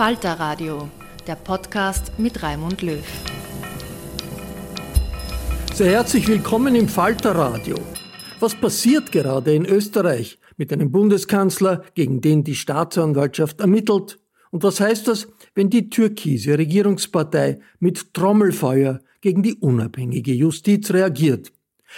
Falter Radio, der Podcast mit Raimund Löw. Sehr herzlich willkommen im Falter Radio. Was passiert gerade in Österreich mit einem Bundeskanzler, gegen den die Staatsanwaltschaft ermittelt? Und was heißt das, wenn die türkise Regierungspartei mit Trommelfeuer gegen die unabhängige Justiz reagiert?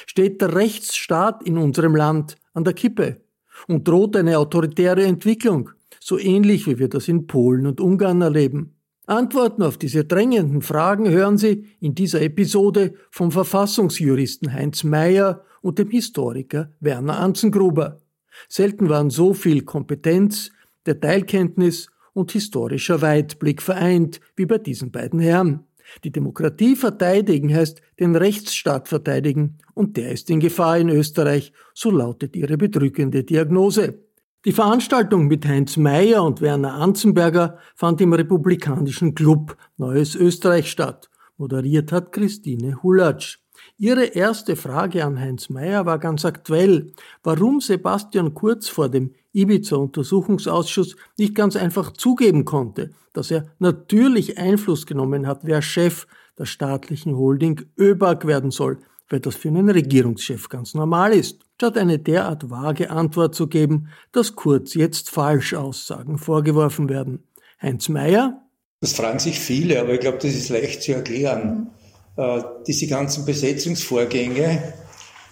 Steht der Rechtsstaat in unserem Land an der Kippe? Und droht eine autoritäre Entwicklung? So ähnlich wie wir das in Polen und Ungarn erleben? Antworten auf diese drängenden Fragen hören Sie in dieser Episode vom Verfassungsjuristen Heinz Mayer und dem Historiker Werner Anzengruber. Selten waren so viel Kompetenz, Detailkenntnis und historischer Weitblick vereint wie bei diesen beiden Herren. Die Demokratie verteidigen heißt den Rechtsstaat verteidigen und der ist in Gefahr in Österreich, so lautet ihre bedrückende Diagnose. Die Veranstaltung mit Heinz Mayer und Werner Anzenberger fand im Republikanischen Club Neues Österreich statt. Moderiert hat Christine Hulatsch. Ihre erste Frage an Heinz Mayer war ganz aktuell, warum Sebastian Kurz vor dem Ibiza-Untersuchungsausschuss nicht ganz einfach zugeben konnte, dass er natürlich Einfluss genommen hat, wer Chef der staatlichen Holding ÖBAG werden soll, weil das für einen Regierungschef ganz normal ist. Statt eine derart vage Antwort zu geben, dass Kurz jetzt Falschaussagen vorgeworfen werden. Heinz Mayer? Das fragen sich viele, aber ich glaube, das ist leicht zu erklären. Mhm. Äh, diese ganzen Besetzungsvorgänge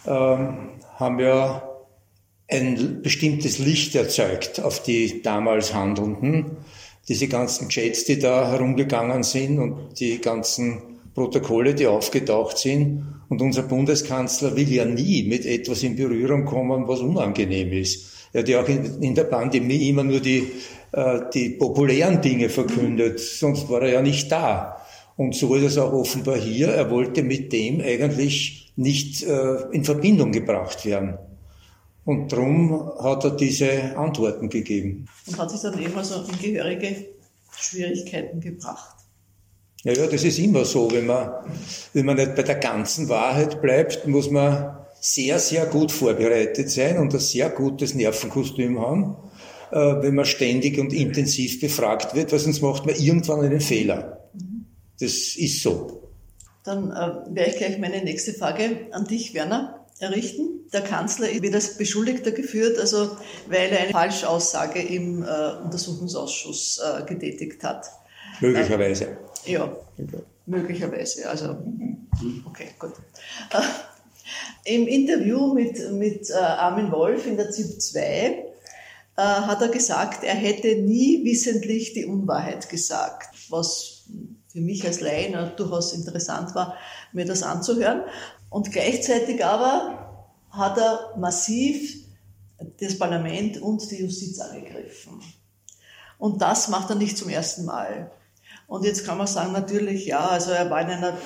äh, haben ja ein bestimmtes Licht erzeugt auf die damals Handelnden. Diese ganzen Chats, die da herumgegangen sind und die ganzen Protokolle, die aufgetaucht sind. Und unser Bundeskanzler will ja nie mit etwas in Berührung kommen, was unangenehm ist. Er hat ja auch in, in der Pandemie immer nur die, äh, die populären Dinge verkündet, sonst war er ja nicht da. Und so ist es auch offenbar hier. Er wollte mit dem eigentlich nicht äh, in Verbindung gebracht werden. Und darum hat er diese Antworten gegeben. Und hat sich dann eben also in gehörige Schwierigkeiten gebracht. Ja, ja, das ist immer so. Wenn man, wenn man nicht bei der ganzen Wahrheit bleibt, muss man sehr, sehr gut vorbereitet sein und ein sehr gutes Nervenkostüm haben, äh, wenn man ständig und intensiv befragt wird, weil sonst macht man irgendwann einen Fehler. Das ist so. Dann äh, werde ich gleich meine nächste Frage an dich, Werner, errichten. Der Kanzler wird als Beschuldigter geführt, also weil er eine Falschaussage im äh, Untersuchungsausschuss äh, getätigt hat. Möglicherweise. Ja, möglicherweise. Also, okay, gut. Im Interview mit, mit äh, Armin Wolf in der ZIP 2 äh, hat er gesagt, er hätte nie wissentlich die Unwahrheit gesagt, was für mich als Laien durchaus interessant war, mir das anzuhören. Und gleichzeitig aber hat er massiv das Parlament und die Justiz angegriffen. Und das macht er nicht zum ersten Mal. Und jetzt kann man sagen, natürlich, ja, also er war in einer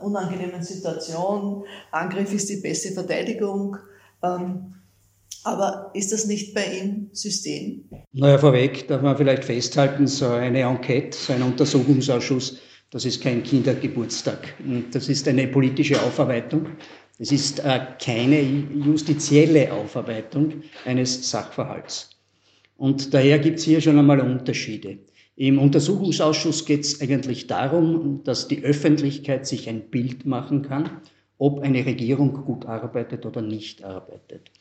unangenehmen Situation. Angriff ist die beste Verteidigung. Ähm, aber ist das nicht bei ihm System? Naja, vorweg darf man vielleicht festhalten, so eine Enquete, so ein Untersuchungsausschuss, das ist kein Kindergeburtstag. Das ist eine politische Aufarbeitung. Es ist äh, keine justizielle Aufarbeitung eines Sachverhalts. Und daher gibt es hier schon einmal Unterschiede. Im Untersuchungsausschuss geht es eigentlich darum, dass die Öffentlichkeit sich ein Bild machen kann, ob eine Regierung gut arbeitet oder nicht arbeitet.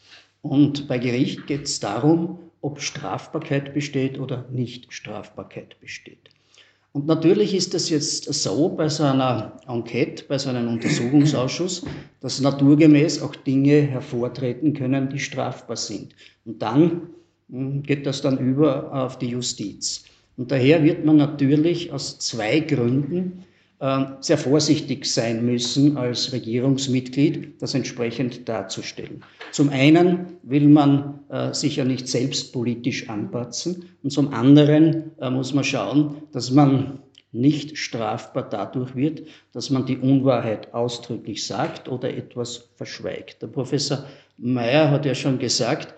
Und bei Gericht geht es darum, ob Strafbarkeit besteht oder nicht Strafbarkeit besteht. Und natürlich ist es jetzt so bei so einer Enquete, bei so einem Untersuchungsausschuss, dass naturgemäß auch Dinge hervortreten können, die strafbar sind. Und dann hm, geht das dann über auf die Justiz. Und daher wird man natürlich aus zwei Gründen äh, sehr vorsichtig sein müssen, als Regierungsmitglied das entsprechend darzustellen. Zum einen will man äh, sich ja nicht selbst politisch anpatzen und zum anderen äh, muss man schauen, dass man nicht strafbar dadurch wird, dass man die Unwahrheit ausdrücklich sagt oder etwas verschweigt. Der Professor Mayer hat ja schon gesagt,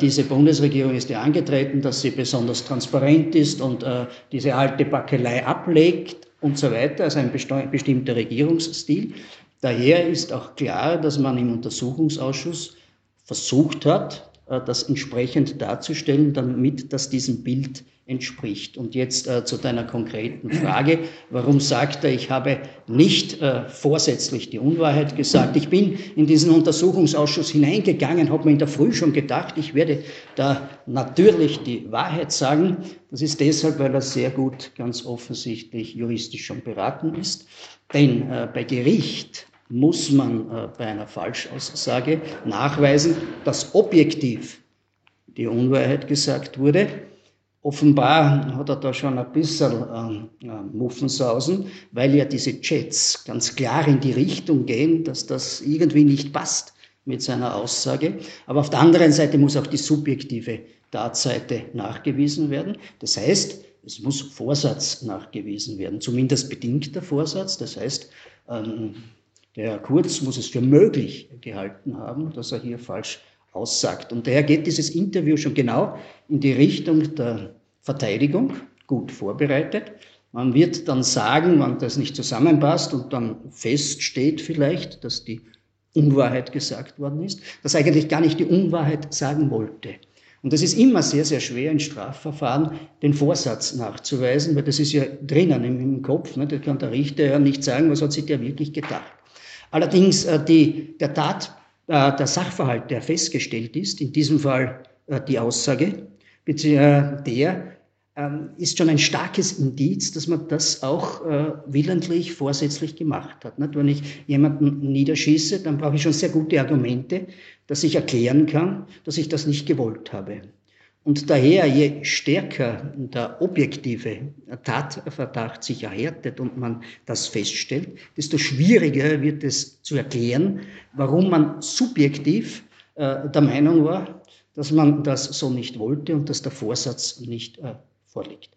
diese Bundesregierung ist ja angetreten, dass sie besonders transparent ist und äh, diese alte Backelei ablegt und so weiter, also ein bestimmter Regierungsstil. Daher ist auch klar, dass man im Untersuchungsausschuss versucht hat, äh, das entsprechend darzustellen, damit das diesem Bild entspricht. Und jetzt äh, zu deiner konkreten Frage, warum sagt er, ich habe nicht äh, vorsätzlich die Unwahrheit gesagt. Ich bin in diesen Untersuchungsausschuss hineingegangen, habe mir in der Früh schon gedacht, ich werde da natürlich die Wahrheit sagen. Das ist deshalb, weil er sehr gut, ganz offensichtlich juristisch schon beraten ist. Denn äh, bei Gericht muss man äh, bei einer Falschaussage nachweisen, dass objektiv die Unwahrheit gesagt wurde Offenbar hat er da schon ein bisschen äh, Muffensausen, weil ja diese Chats ganz klar in die Richtung gehen, dass das irgendwie nicht passt mit seiner Aussage. Aber auf der anderen Seite muss auch die subjektive Tatseite nachgewiesen werden. Das heißt, es muss Vorsatz nachgewiesen werden, zumindest bedingter Vorsatz. Das heißt, ähm, der Kurz muss es für möglich gehalten haben, dass er hier falsch aussagt. Und daher geht dieses Interview schon genau in die Richtung der Verteidigung, gut vorbereitet. Man wird dann sagen, wenn das nicht zusammenpasst und dann feststeht vielleicht, dass die Unwahrheit gesagt worden ist, dass eigentlich gar nicht die Unwahrheit sagen wollte. Und das ist immer sehr, sehr schwer in Strafverfahren, den Vorsatz nachzuweisen, weil das ist ja drinnen im, Kopf. Ne? Da kann der Richter ja nicht sagen, was hat sich der wirklich gedacht. Allerdings äh, die, der Tat, äh, der Sachverhalt, der festgestellt ist, in diesem Fall äh, die Aussage, äh, der ähm, ist schon ein starkes Indiz, dass man das auch äh, willentlich, vorsätzlich gemacht hat. Wenn ich jemanden niederschieße, dann brauche ich schon sehr gute Argumente, dass ich erklären kann, dass ich das nicht gewollt habe. Und daher, je stärker der objektive Tatverdacht sich erhärtet und man das feststellt, desto schwieriger wird es zu erklären, warum man subjektiv äh, der Meinung war, dass man das so nicht wollte und dass der Vorsatz nicht äh, vorliegt.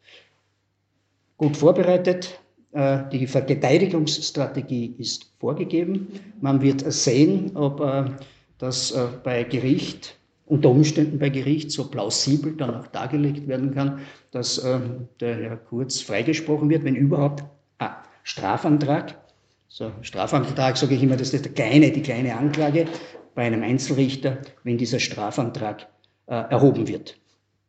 Gut vorbereitet, äh, die Verteidigungsstrategie ist vorgegeben. Man wird sehen, ob äh, das äh, bei Gericht, unter Umständen bei Gericht so plausibel dann auch dargelegt werden kann, dass äh, der Herr Kurz freigesprochen wird, wenn überhaupt ah, Strafantrag. So, Strafantrag sage ich immer, das ist der kleine, die kleine Anklage bei einem Einzelrichter, wenn dieser Strafantrag äh, erhoben wird.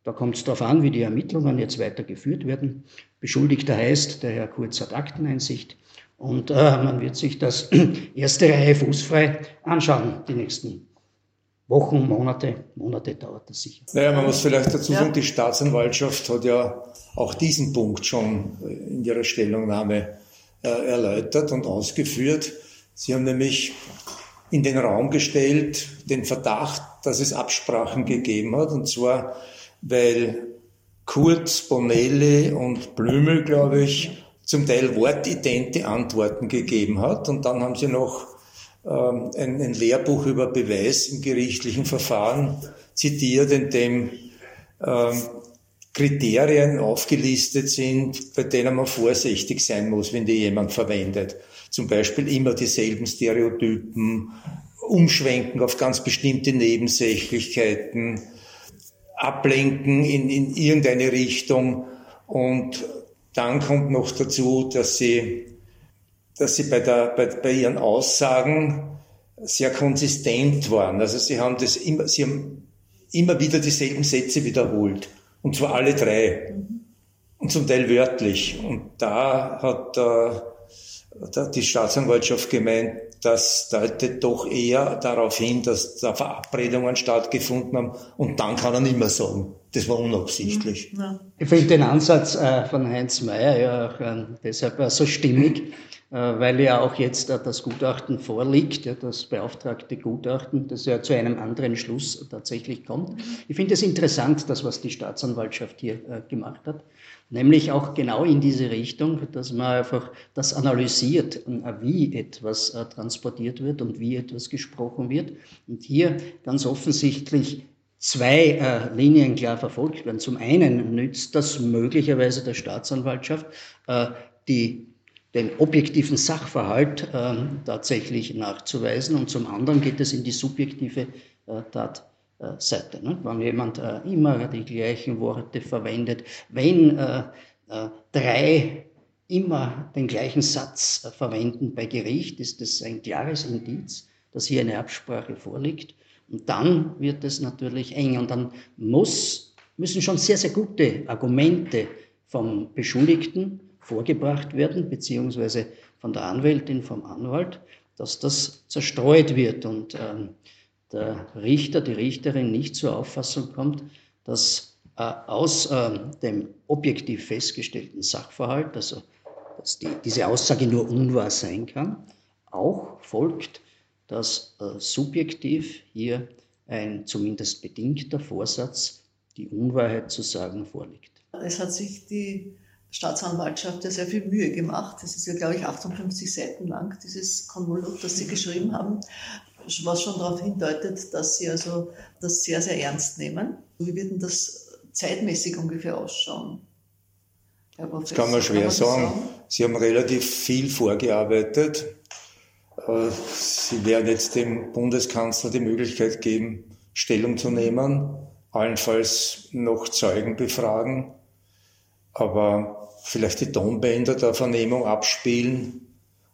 Da kommt es darauf an, wie die Ermittlungen jetzt weitergeführt werden. Beschuldigter heißt, der Herr Kurz hat Akteneinsicht und äh, man wird sich das erste Reihe fußfrei anschauen, die nächsten Wochen, Monate, Monate dauert das sicher. Naja, man muss vielleicht dazu sagen, ja. die Staatsanwaltschaft hat ja auch diesen Punkt schon in ihrer Stellungnahme äh, erläutert und ausgeführt. Sie haben nämlich in den Raum gestellt, den Verdacht, dass es Absprachen gegeben hat. Und zwar, weil Kurz, Bonelli und Blümel, glaube ich, zum Teil wortidente Antworten gegeben hat. Und dann haben sie noch ähm, ein, ein, Lehrbuch über Beweis im gerichtlichen Verfahren zitiert, in dem ähm, Kriterien aufgelistet sind, bei denen man vorsichtig sein muss, wenn die jemand verwendet. Zum Beispiel immer dieselben Stereotypen, umschwenken auf ganz bestimmte Nebensächlichkeiten, ablenken in, in irgendeine Richtung. Und dann kommt noch dazu, dass sie, dass sie bei, der, bei, bei ihren Aussagen sehr konsistent waren. Also sie haben das immer, sie haben immer wieder dieselben Sätze wiederholt. Und zwar alle drei. Und zum Teil wörtlich. Und da hat äh, die Staatsanwaltschaft gemeint, das deutet doch eher darauf hin, dass da Verabredungen stattgefunden haben. Und dann kann er nicht mehr sagen, das war unabsichtlich. Ja. Ich finde den Ansatz äh, von Heinz Mayer ja auch äh, deshalb äh, so stimmig, äh, weil ja auch jetzt äh, das Gutachten vorliegt, ja, das beauftragte Gutachten, das ja zu einem anderen Schluss tatsächlich kommt. Ich finde es interessant, das, was die Staatsanwaltschaft hier äh, gemacht hat, nämlich auch genau in diese Richtung, dass man einfach das analysiert, wie etwas transportiert wird und wie etwas gesprochen wird. Und hier ganz offensichtlich zwei äh, Linien klar verfolgt werden. Zum einen nützt das möglicherweise der Staatsanwaltschaft, äh, die den objektiven Sachverhalt äh, tatsächlich nachzuweisen und zum anderen geht es in die subjektive äh, Tatseite. Ne? Wenn jemand äh, immer die gleichen Worte verwendet, wenn äh, drei immer den gleichen Satz verwenden bei Gericht, ist das ein klares Indiz, dass hier eine Absprache vorliegt. Und dann wird es natürlich eng. Und dann muss, müssen schon sehr, sehr gute Argumente vom Beschuldigten vorgebracht werden, beziehungsweise von der Anwältin, vom Anwalt, dass das zerstreut wird. Und ähm, der Richter, die Richterin nicht zur Auffassung kommt, dass äh, aus äh, dem objektiv festgestellten Sachverhalt, also dass die, diese Aussage nur unwahr sein kann, auch folgt, dass äh, subjektiv hier ein zumindest bedingter Vorsatz, die Unwahrheit zu sagen, vorliegt. Es hat sich die Staatsanwaltschaft ja sehr viel Mühe gemacht. Das ist ja, glaube ich, 58 Seiten lang, dieses Konvolut, das Sie geschrieben haben, was schon darauf hindeutet, dass Sie also das sehr, sehr ernst nehmen. Wie wird denn das zeitmäßig ungefähr ausschauen? Das kann man schwer kann man sagen. sagen. Sie haben relativ viel vorgearbeitet. Äh, Sie werden jetzt dem Bundeskanzler die Möglichkeit geben, Stellung zu nehmen, allenfalls noch Zeugen befragen, aber vielleicht die Tonbänder der Vernehmung abspielen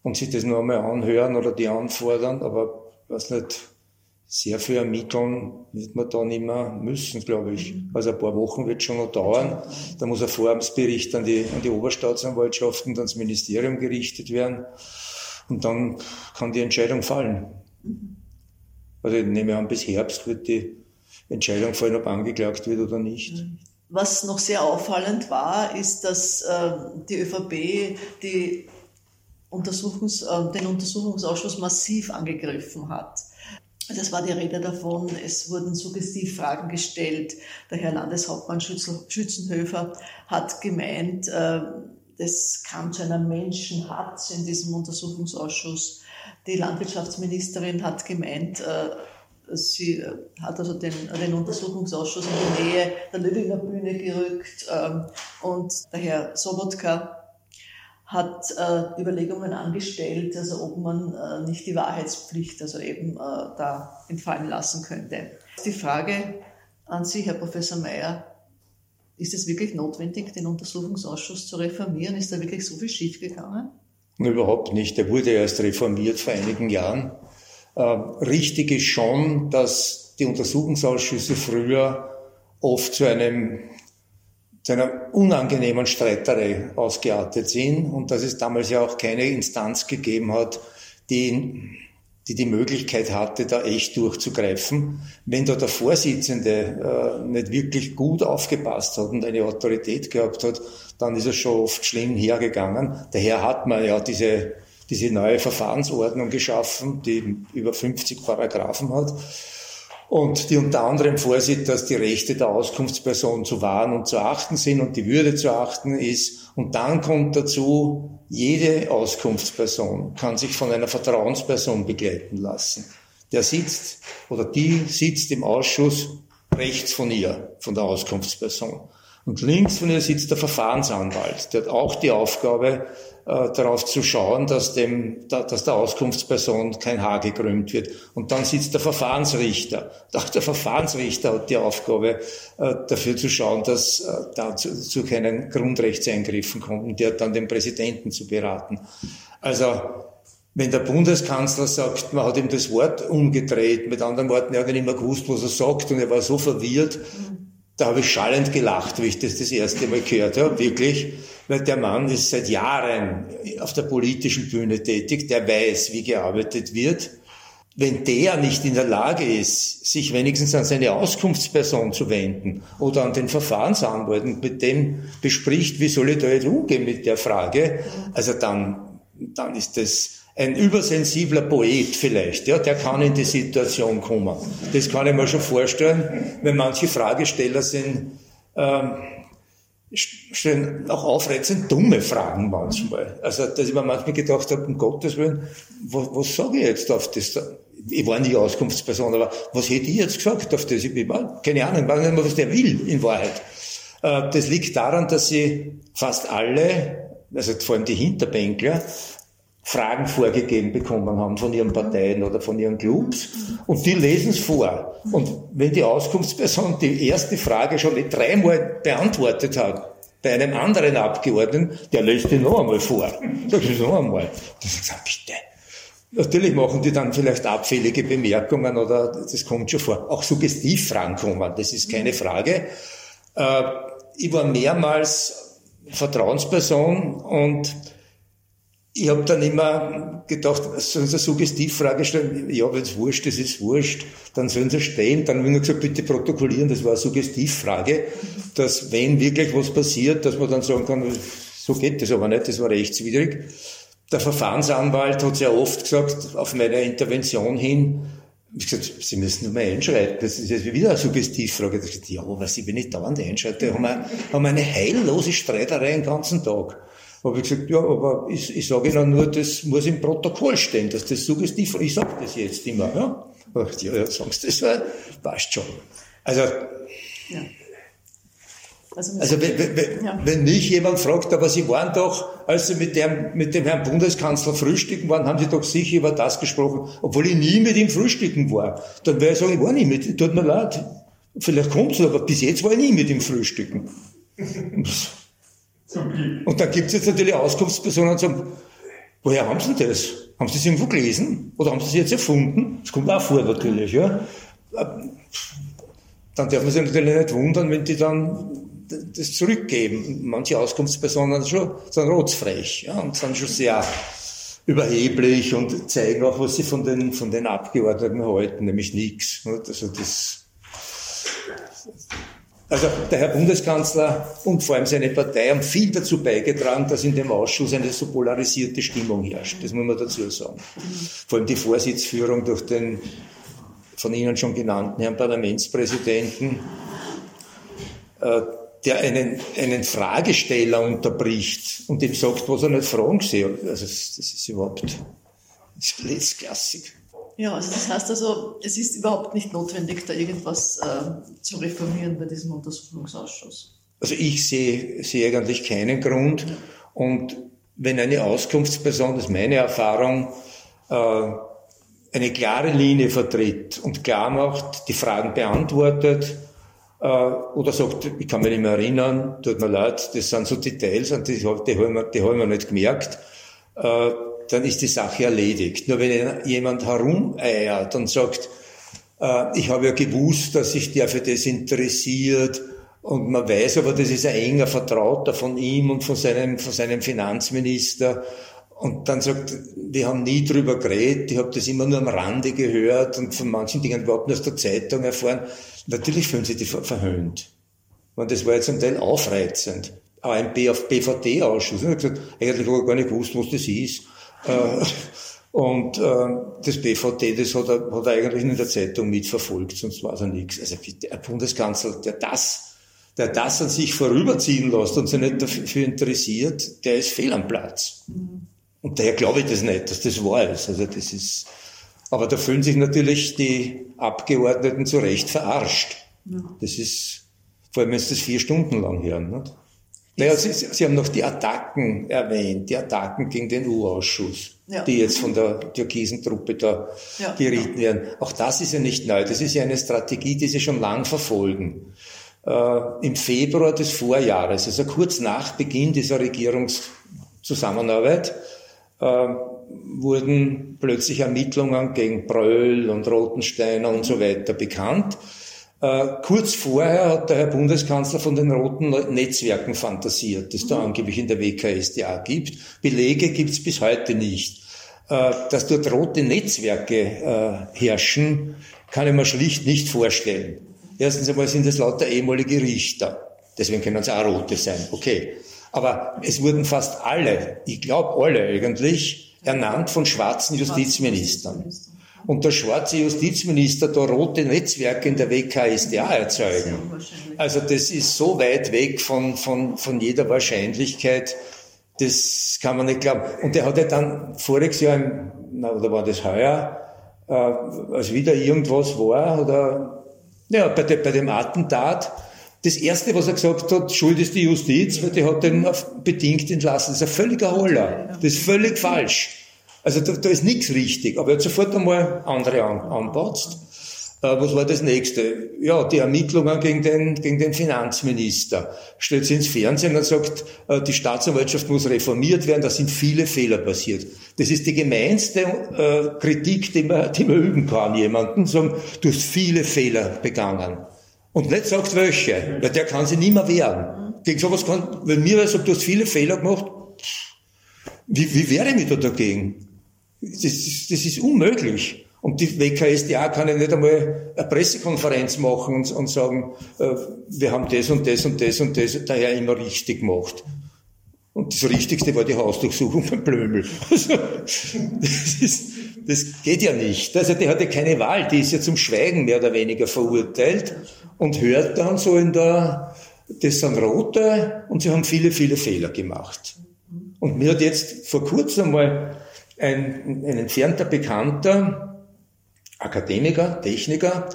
und sich das nur einmal anhören oder die anfordern, aber was nicht, sehr viel ermitteln wird man da nicht mehr müssen, glaube ich. Mhm. Also ein paar Wochen wird schon noch dauern. Da muss ein Vorhabensbericht an die, an die Oberstaatsanwaltschaft und ans Ministerium gerichtet werden. Und dann kann die Entscheidung fallen. Mhm. Also ich nehme an, bis Herbst wird die Entscheidung fallen, ob angeklagt wird oder nicht. Mhm. Was noch sehr auffallend war, ist, dass äh, die ÖVP die Untersuchungs-, äh, den Untersuchungsausschuss massiv angegriffen hat. Das war die Rede davon, es wurden Suggestivfragen gestellt. Der Herr Landeshauptmann Schützenhöfer hat gemeint, äh, es kam zu einer Menschenhatz in diesem Untersuchungsausschuss. Die Landwirtschaftsministerin hat gemeint, äh, sie hat also den, den Untersuchungsausschuss in die Nähe der Löwinger Bühne gerückt ähm, und der Herr Sobotka hat äh, Überlegungen angestellt, also ob man äh, nicht die Wahrheitspflicht also eben da entfallen lassen könnte. Die Frage an Sie, Herr Professor Mayer, ist es wirklich notwendig, den Untersuchungsausschuss zu reformieren? Ist da wirklich so viel schiefgegangen? Überhaupt nicht. Der wurde erst reformiert vor einigen Jahren. Äh, richtig ist schon, dass die Untersuchungsausschüsse früher oft zu einem zu einer unangenehmen Streiterei ausgeartet sind und dass es damals ja auch keine Instanz gegeben hat, die die die Möglichkeit hatte, da echt durchzugreifen. Wenn da der Vorsitzende äh, nicht wirklich gut aufgepasst hat und eine Autorität gehabt hat, dann ist es schon oft schlimm hergegangen. Daher hat man ja diese, diese neue Verfahrensordnung geschaffen, die über 50 Paragraphen hat und die unter anderem vorsieht, dass die Rechte der Auskunftsperson zu wahren und zu achten sind und die Würde zu achten ist. Und dann kommt dazu, jede Auskunftsperson kann sich von einer Vertrauensperson begleiten lassen. Der sitzt oder die sitzt im Ausschuss rechts von ihr, von der Auskunftsperson. Und links von ihr sitzt der Verfahrensanwalt. Der hat auch die Aufgabe, darauf zu schauen, dass, dem, da, dass der Auskunftsperson kein Haar gekrümmt wird. Und dann sitzt der Verfahrensrichter. Auch der Verfahrensrichter hat die Aufgabe, äh, dafür zu schauen, dass äh, da zu, keinen Grundrechtseingriffen kommt und der dann den Präsidenten zu beraten. Also wenn der Bundeskanzler sagt, man hat ihm das Wort umgedreht, mit anderen Worten, er hat nicht mehr gewusst, was er sagt und er war so verwirrt, da habe ich schallend gelacht, wie ich das das erste Mal gehört habe, wirklich, weil der Mann ist seit Jahren auf der politischen Bühne tätig, der weiß, wie gearbeitet wird. Wenn der nicht in der Lage ist, sich wenigstens an seine Auskunftsperson zu wenden oder an den Verfahrensanwalt und mit dem bespricht, wie soll ich da jetzt umgehen mit der Frage, also dann, dann ist das ein übersensibler Poet vielleicht, ja, der kann in die Situation kommen. Das kann ich mir schon vorstellen, wenn manche Fragesteller sind, ähm, stellen auch aufreizend dumme Fragen manchmal. Also, dass ich mir manchmal gedacht habe, um Gottes Willen, was, was sage ich jetzt auf das? Ich war nie Auskunftsperson, aber was hätte ich jetzt gesagt auf das? Ich war, keine Ahnung, ich weiß nicht mehr, was der will in Wahrheit. Äh, das liegt daran, dass sie fast alle, also vor allem die Hinterbänkler, Fragen vorgegeben bekommen haben von ihren Parteien oder von ihren Clubs und die lesen es vor. Und wenn die Auskunftsperson die erste Frage schon nicht dreimal beantwortet hat, bei einem anderen Abgeordneten, der lässt die noch einmal vor. Das ist noch einmal. Das ist gesagt, bitte. Natürlich machen die dann vielleicht abfällige Bemerkungen oder das kommt schon vor. Auch Suggestivfragen kommen, das ist keine Frage. Äh, ich war mehrmals Vertrauensperson und ich habe dann immer gedacht, sollen Sie eine Suggestivfrage stellen? Ja, wenn es wurscht ist, ist wurscht. Dann sollen Sie stehen. Dann habe ich gesagt, bitte protokollieren, das war eine Suggestivfrage, dass wenn wirklich was passiert, dass man dann sagen kann, so geht das aber nicht, das war rechtswidrig. Der Verfahrensanwalt hat sehr oft gesagt, auf meine Intervention hin, ich gesagt, Sie müssen nur mal einschreiten. Das ist jetzt wieder eine Suggestivfrage. Ich gesagt, ja, aber Sie, wenn ich dauernd einschreite, haben wir, haben wir eine heillose Streiterei den ganzen Tag habe ich gesagt, ja, aber ich, ich sage Ihnen nur, das muss im Protokoll stehen, dass das suggestiv ist. Ich sage das jetzt immer. Ja, ich, ja, ja sagst du das, passt schon. Also, ja. Also, also wenn, wenn, ja. wenn mich jemand fragt, aber Sie waren doch, als Sie mit dem, mit dem Herrn Bundeskanzler frühstücken waren, haben Sie doch sicher über das gesprochen, obwohl ich nie mit ihm frühstücken war. Dann werde ich sagen, ich war nie mit, tut mir leid. Vielleicht kommt es, aber bis jetzt war ich nie mit ihm frühstücken. Und dann gibt es jetzt natürlich Auskunftspersonen, die sagen, woher haben Sie das? Haben Sie das irgendwo gelesen? Oder haben Sie es jetzt erfunden? Das kommt auch vor natürlich, ja. Dann darf man sich natürlich nicht wundern, wenn die dann das zurückgeben. Manche Auskunftspersonen sind schon sind rotzfrech ja, und sind schon sehr überheblich und zeigen auch, was sie von den, von den Abgeordneten halten, nämlich nichts. Also das, also der Herr Bundeskanzler und vor allem seine Partei haben viel dazu beigetragen, dass in dem Ausschuss eine so polarisierte Stimmung herrscht. Das muss man dazu sagen. Vor allem die Vorsitzführung durch den von Ihnen schon genannten Herrn Parlamentspräsidenten, äh, der einen, einen Fragesteller unterbricht und ihm sagt, was er nicht fragen soll. Also das, ist überhaupt das ist Klassik. Ja, also das heißt also, es ist überhaupt nicht notwendig, da irgendwas äh, zu reformieren bei diesem Untersuchungsausschuss. Also ich sehe, sehe eigentlich keinen Grund. Und wenn eine Auskunftsperson, das ist meine Erfahrung, äh, eine klare Linie vertritt und klar macht, die Fragen beantwortet, äh, oder sagt, ich kann mich nicht mehr erinnern, tut mir leid, das sind so Details, die, die, haben, wir, die haben wir nicht gemerkt, äh, dann ist die Sache erledigt. Nur wenn jemand herumeiert und sagt, äh, ich habe ja gewusst, dass sich der für das interessiert und man weiß aber, das ist ein enger Vertrauter von ihm und von seinem, von seinem Finanzminister und dann sagt, wir haben nie drüber geredet, ich habe das immer nur am Rande gehört und von manchen Dingen überhaupt nur aus der Zeitung erfahren. Natürlich fühlen sie die verhöhnt. Und das war jetzt zum Teil aufreizend. AMB auf BVD-Ausschuss. Ich habe gesagt, eigentlich habe ich gar nicht gewusst, was das ist. Äh, und äh, das BVD, das hat er, hat er eigentlich in der Zeitung mitverfolgt, sonst war es nichts. Also der Bundeskanzler, der das, der das an sich vorüberziehen lässt und sich nicht dafür interessiert, der ist fehl am Platz. Und daher glaube ich das nicht, dass das wahr ist. Also das ist, aber da fühlen sich natürlich die Abgeordneten zu Recht verarscht. Das ist, vor allem wenn sie das vier Stunden lang hören. Nicht? Naja, Sie, Sie haben noch die Attacken erwähnt, die Attacken gegen den U-Ausschuss, ja. die jetzt von der türkisen Truppe da ja, geritten ja. werden. Auch das ist ja nicht neu. Das ist ja eine Strategie, die Sie schon lang verfolgen. Äh, Im Februar des Vorjahres, also kurz nach Beginn dieser Regierungszusammenarbeit, äh, wurden plötzlich Ermittlungen gegen Bröll und Rotensteiner und so weiter bekannt. Äh, kurz vorher hat der Herr Bundeskanzler von den roten Netzwerken fantasiert, das da mhm. angeblich in der WKSDA gibt. Belege gibt es bis heute nicht. Äh, dass dort rote Netzwerke äh, herrschen, kann ich mir schlicht nicht vorstellen. Erstens einmal sind es lauter ehemalige Richter. Deswegen können es auch rote sein. Okay. Aber es wurden fast alle, ich glaube alle eigentlich, ernannt von schwarzen Justizministern und der schwarze Justizminister da rote Netzwerke in der WKSDA erzeugen. Also das ist so weit weg von, von, von jeder Wahrscheinlichkeit, das kann man nicht glauben. Und der hat ja dann voriges Jahr, im, na, oder war das heuer, äh, als wieder irgendwas war, oder ja, bei, de, bei dem Attentat, das Erste, was er gesagt hat, schuld ist die Justiz, weil die hat den bedingt entlassen. Das ist ein völliger Holler. Das ist völlig falsch. Also da, da ist nichts richtig, aber er hat sofort einmal andere an, anpatzt. Äh, was war das nächste? Ja, die Ermittlungen gegen den, gegen den Finanzminister. Stellt sie ins Fernsehen und sagt, äh, die Staatsanwaltschaft muss reformiert werden, da sind viele Fehler passiert. Das ist die gemeinste äh, Kritik, die man, die man üben kann, jemanden sagen, du hast viele Fehler begangen. Und nicht sagt welche, weil der kann sich nicht mehr wehren. Gegen sowas kann, wenn mir sagt, du hast viele Fehler gemacht, wie, wie wehre ich mich da dagegen? Das ist, das ist unmöglich. Und die WKSDA kann ja nicht einmal eine Pressekonferenz machen und, und sagen, äh, wir haben das und das und das und das daher immer richtig gemacht. Und das Richtigste war die Hausdurchsuchung von Blömel. Also, das, ist, das geht ja nicht. Also die hatte keine Wahl, die ist ja zum Schweigen mehr oder weniger verurteilt und hört dann so in der, das sind Rote und sie haben viele, viele Fehler gemacht. Und mir hat jetzt vor kurzem mal ein, ein entfernter Bekannter, Akademiker, Techniker,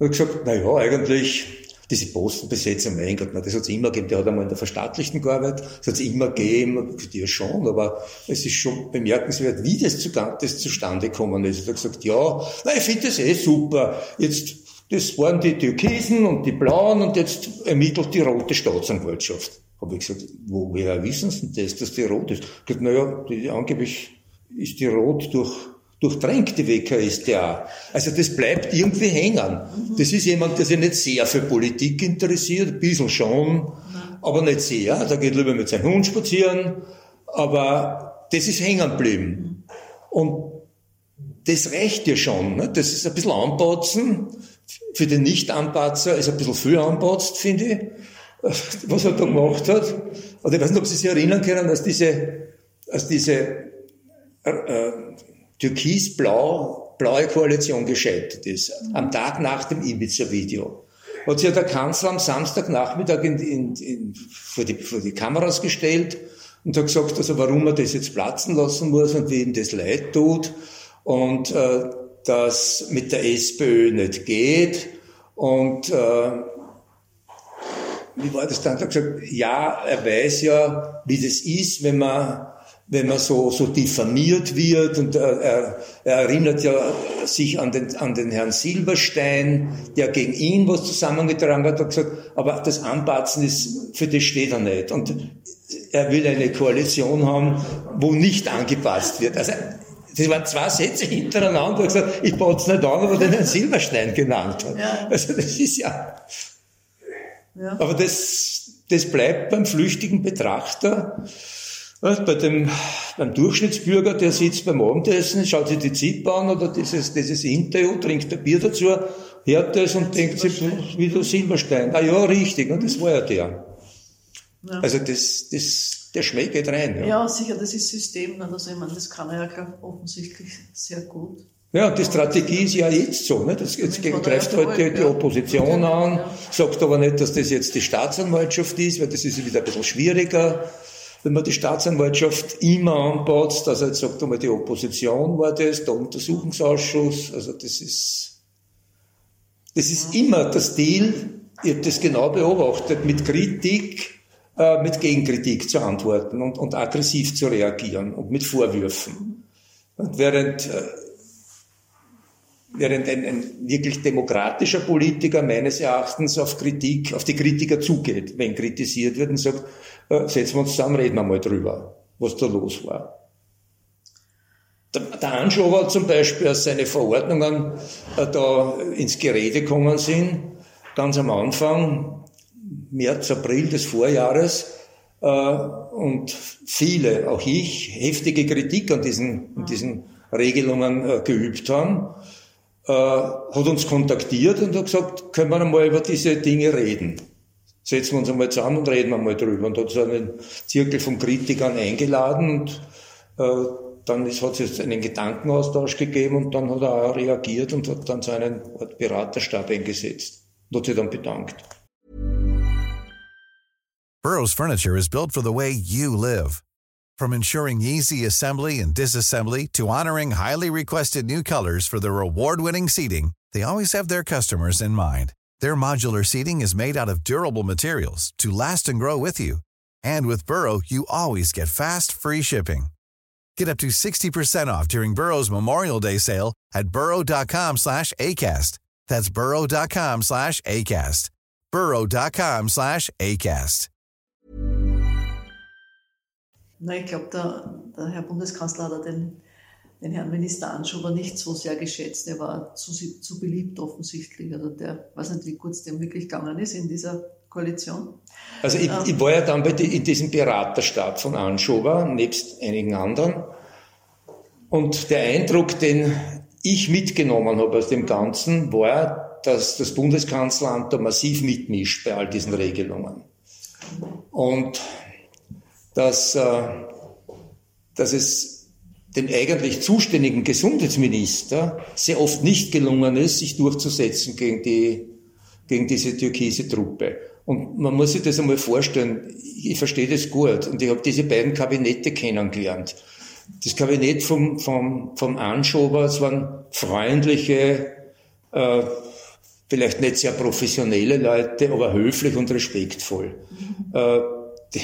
hat gesagt, na ja, eigentlich, diese Postenbesetzung, mein Gott, das hat es immer gegeben, der hat einmal in der Verstaatlichten gearbeitet, das hat es immer gegeben, ja schon, aber es ist schon bemerkenswert, wie das, zu, das zustande gekommen ist. Er hat gesagt, ja, na, ich finde das eh super, jetzt, das waren die Türkisen und die Blauen und jetzt ermittelt die rote Staatsanwaltschaft. Habe ich gesagt, woher wissen Sie denn das, dass die rot ist? Ich gesagt, naja, die, angeblich ist die rot durch, durchtränkt, die WKStA. Also das bleibt irgendwie hängen. Das ist jemand, der sich nicht sehr für Politik interessiert, ein bisschen schon, aber nicht sehr. Da geht lieber mit seinem Hund spazieren, aber das ist hängen geblieben. Und das reicht ja schon. Ne? Das ist ein bisschen anpatzen. Für den Nicht-Anpatzer ist ein bisschen viel anpatzt, finde ich, was er da gemacht hat. Und ich weiß nicht, ob Sie sich erinnern können, dass diese, als diese äh, türkis-blau, blaue Koalition gescheitert ist, am Tag nach dem Ibiza-Video. Hat sich der Kanzler am Samstagnachmittag in, in, in, vor, die, vor die Kameras gestellt und hat gesagt, also warum er das jetzt platzen lassen muss und wie ihm das leid tut und äh, dass mit der SPÖ nicht geht und äh, wie war das dann? Er hat gesagt, ja, er weiß ja, wie das ist, wenn man wenn man so, so diffamiert wird. Und er, er, er erinnert ja sich an den, an den Herrn Silberstein, der gegen ihn was zusammengetragen hat, hat gesagt, aber das Anpatzen ist, für das steht er nicht. Und er will eine Koalition haben, wo nicht angepasst wird. Also, das waren zwei Sätze hintereinander, wo er gesagt, ich patze nicht an, aber den Herrn Silberstein genannt hat. Ja. Also das ist ja, ja. Aber das, das bleibt beim flüchtigen Betrachter bei dem, beim Durchschnittsbürger, der sitzt beim Abendessen, schaut sich die ZIP an oder dieses, dieses Interview, trinkt ein Bier dazu, hört das und denkt sich, wie der Silberstein. Ah ja, richtig, und das war ja der. Ja. Also das, das, der Schmäh geht rein. Ja, ja sicher, das ist System. Also ich meine, das kann er ja offensichtlich sehr gut. Ja, die Strategie ist ja jetzt so. Ne? Das jetzt greift halt die, die Opposition an, sagt aber nicht, dass das jetzt die Staatsanwaltschaft ist, weil das ist wieder ein bisschen schwieriger. Wenn man die Staatsanwaltschaft immer anbaut, dass er jetzt sagt, einmal die Opposition war das, der Untersuchungsausschuss, also das ist, das ist immer der Stil, ich habe das genau beobachtet, mit Kritik, äh, mit Gegenkritik zu antworten und, und aggressiv zu reagieren und mit Vorwürfen. Und während äh, während ein, ein wirklich demokratischer Politiker meines Erachtens auf Kritik, auf die Kritiker zugeht, wenn kritisiert wird und sagt, äh, setzen wir uns zusammen, reden wir mal drüber, was da los war. Der, der zum Beispiel, als seine Verordnungen äh, da ins Gerede gekommen sind, ganz am Anfang, März, April des Vorjahres, äh, und viele, auch ich, heftige Kritik an diesen, an diesen Regelungen äh, geübt haben, äh, hat uns kontaktiert und hat gesagt, können wir einmal über diese Dinge reden. Setzen wir uns einmal zusammen und reden einmal drüber. Und hat so einen Zirkel von Kritikern eingeladen und äh, dann hat es einen Gedankenaustausch gegeben und dann hat er auch reagiert und hat dann seinen Beraterstab eingesetzt und hat sich dann bedankt. Burroughs Furniture is built for the way you live. From ensuring easy assembly and disassembly to honoring highly requested new colors for their award-winning seating, they always have their customers in mind. Their modular seating is made out of durable materials to last and grow with you. And with Burrow, you always get fast, free shipping. Get up to 60% off during Burrow's Memorial Day sale at burrow.com slash ACAST. That's burrow.com slash ACAST. burrow.com slash ACAST. Na, ich glaube, der, der, Herr Bundeskanzler hat den, den Herrn Minister Anschober nicht so sehr geschätzt. Er war zu, zu beliebt offensichtlich. Also der, weiß nicht, wie kurz dem wirklich gegangen ist in dieser Koalition. Also ich, ähm, ich war ja dann bei die, in diesem Beraterstab von Anschober, nebst einigen anderen. Und der Eindruck, den ich mitgenommen habe aus dem Ganzen, war, dass das Bundeskanzleramt da massiv mitmischt bei all diesen Regelungen. Und dass, äh, dass es dem eigentlich zuständigen Gesundheitsminister sehr oft nicht gelungen ist, sich durchzusetzen gegen, die, gegen diese türkise Truppe. Und man muss sich das einmal vorstellen, ich verstehe das gut und ich habe diese beiden Kabinette kennengelernt. Das Kabinett vom, vom, vom Anschober, es waren freundliche, äh, vielleicht nicht sehr professionelle Leute, aber höflich und respektvoll. Mhm. Äh,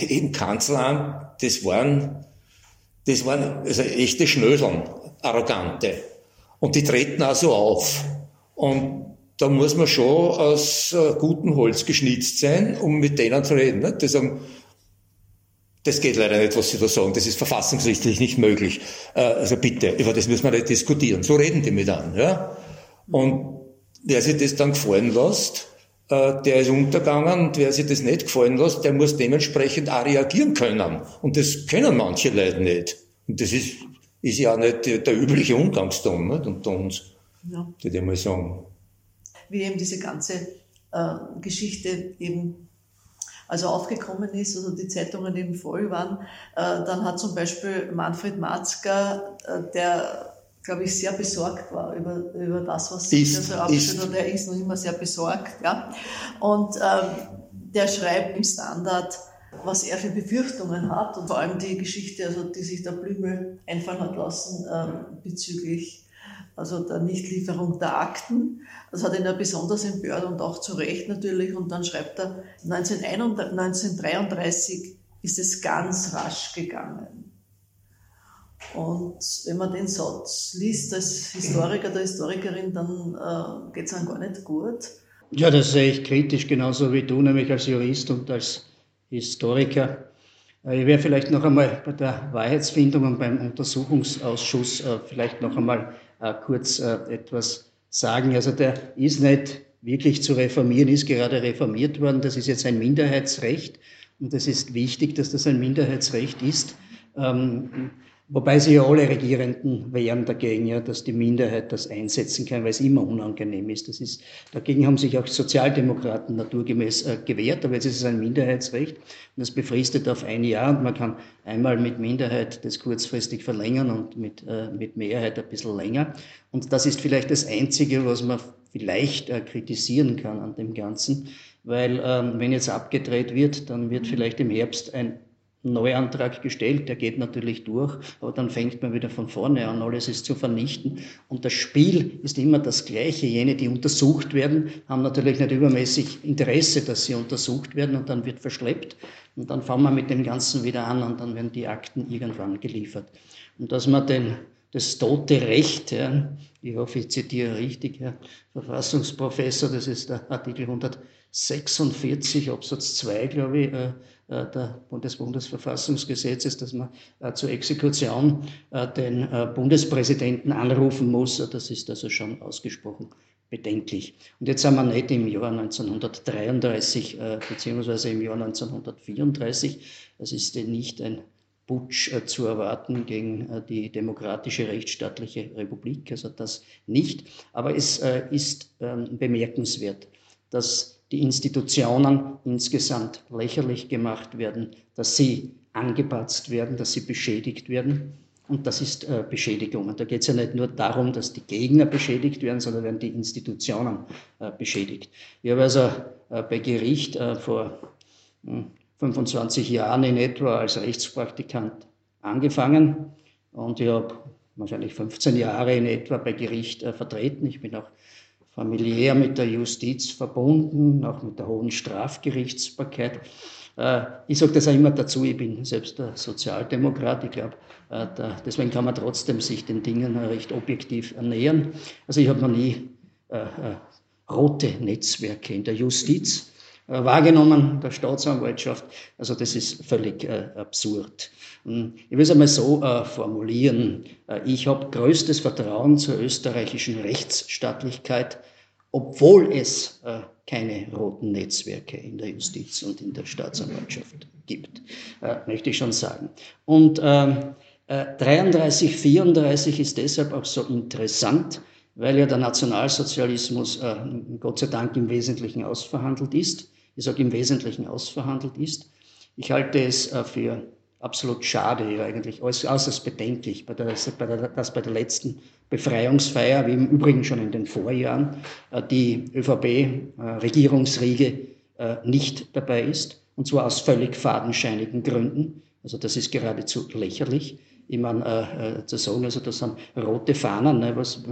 im Kanzleramt, das waren, das waren also echte Schnöseln, Arrogante. Und die treten also auf. Und da muss man schon aus äh, gutem Holz geschnitzt sein, um mit denen zu reden. Ne? Die sagen, das geht leider nicht, was Sie da sagen. Das ist verfassungsrechtlich nicht möglich. Äh, also bitte, über das müssen wir nicht diskutieren. So reden die mit an. Ja? Und wer sich das dann gefallen lässt, der ist untergegangen und wer sich das nicht gefallen lässt, der muss dementsprechend auch reagieren können. Und das können manche Leute nicht. Und das ist, ist ja nicht der, der übliche Umgangston nicht? unter uns, ja. würde ich mal sagen. Wie eben diese ganze äh, Geschichte eben also aufgekommen ist, also die Zeitungen eben voll waren, äh, dann hat zum Beispiel Manfred Matzka, äh, der glaube ich, sehr besorgt war über, über das, was sich da so abspielt. Und er ist noch immer sehr besorgt. Ja? Und ähm, der schreibt im Standard, was er für Befürchtungen hat und vor allem die Geschichte, also die sich der Blümel einfallen hat lassen ähm, bezüglich also der Nichtlieferung der Akten. Das hat ihn ja besonders empört und auch zu Recht natürlich. Und dann schreibt er, 1933 ist es ganz rasch gegangen. Und wenn man den Satz liest als Historiker, der Historikerin, dann äh, geht es einem gar nicht gut. Ja, das sehe ich kritisch, genauso wie du, nämlich als Jurist und als Historiker. Äh, ich werde vielleicht noch einmal bei der Wahrheitsfindung und beim Untersuchungsausschuss äh, vielleicht noch einmal äh, kurz etwas sagen. Also der ist nicht wirklich zu reformieren, ist gerade reformiert worden. Das ist jetzt ein Minderheitsrecht und es ist wichtig, dass das ein Minderheitsrecht ist. Ähm, Wobei sie ja alle Regierenden wehren dagegen, ja, dass die Minderheit das einsetzen kann, weil es immer unangenehm ist. Das ist dagegen haben sich auch Sozialdemokraten naturgemäß äh, gewehrt, aber jetzt ist es ein Minderheitsrecht und das befristet auf ein Jahr und man kann einmal mit Minderheit das kurzfristig verlängern und mit, äh, mit Mehrheit ein bisschen länger. Und das ist vielleicht das Einzige, was man vielleicht äh, kritisieren kann an dem Ganzen, weil ähm, wenn jetzt abgedreht wird, dann wird vielleicht im Herbst ein Neuantrag gestellt, der geht natürlich durch, aber dann fängt man wieder von vorne an, alles ist zu vernichten. Und das Spiel ist immer das gleiche. Jene, die untersucht werden, haben natürlich nicht übermäßig Interesse, dass sie untersucht werden und dann wird verschleppt. Und dann fangen wir mit dem Ganzen wieder an und dann werden die Akten irgendwann geliefert. Und dass man den, das tote Recht, ja, ich hoffe, ich zitiere richtig, Herr Verfassungsprofessor, das ist der Artikel 146 Absatz 2, glaube ich, äh, äh, des Bundesverfassungsgesetzes, dass man äh, zur Exekution äh, den Bundespräsidenten anrufen muss. Das ist also schon ausgesprochen bedenklich. Und jetzt sind wir nicht im Jahr 1933 beziehungsweise im Jahr 1934. Es ist nicht ein Putsch zu erwarten gegen die demokratische rechtsstaatliche Republik, also das nicht. Aber es ist ähm, bemerkenswert, dass die Institutionen insgesamt lächerlich gemacht werden, dass sie angepatzt werden, dass sie beschädigt werden. Und das ist äh, Beschädigung. Und da geht es ja nicht nur darum, dass die Gegner beschädigt werden, sondern werden die Institutionen äh, beschädigt. Ich habe also äh, bei Gericht äh, vor hm, 25 Jahren in etwa als Rechtspraktikant angefangen und ich habe wahrscheinlich 15 Jahre in etwa bei Gericht äh, vertreten. Ich bin auch familiär mit der Justiz verbunden, auch mit der hohen Strafgerichtsbarkeit. Äh, ich sage das auch immer dazu, ich bin selbst der Sozialdemokrat, ich glaube, äh, deswegen kann man trotzdem sich den Dingen recht objektiv ernähren. Also ich habe noch nie äh, rote Netzwerke in der Justiz wahrgenommen, der Staatsanwaltschaft. Also das ist völlig absurd. Hm, ich will es einmal so äh, formulieren. Äh, ich habe größtes Vertrauen zur österreichischen Rechtsstaatlichkeit, obwohl es äh, keine roten Netzwerke in der Justiz und in der Staatsanwaltschaft gibt, äh, möchte ich schon sagen. Und 33, ähm, 34 äh, ist deshalb auch so interessant, weil ja der Nationalsozialismus äh, Gott sei Dank im Wesentlichen ausverhandelt ist. Ich sage im Wesentlichen ausverhandelt ist. Ich halte es für absolut schade, ja, eigentlich äußerst bedenklich, dass bei der letzten Befreiungsfeier, wie im Übrigen schon in den Vorjahren, äh, die ÖVP-Regierungsriege äh, nicht dabei ist, und zwar aus völlig fadenscheinigen Gründen. Also das ist geradezu lächerlich. Ich meine, äh, äh, zu sagen, also das sind rote Fahnen, ne, was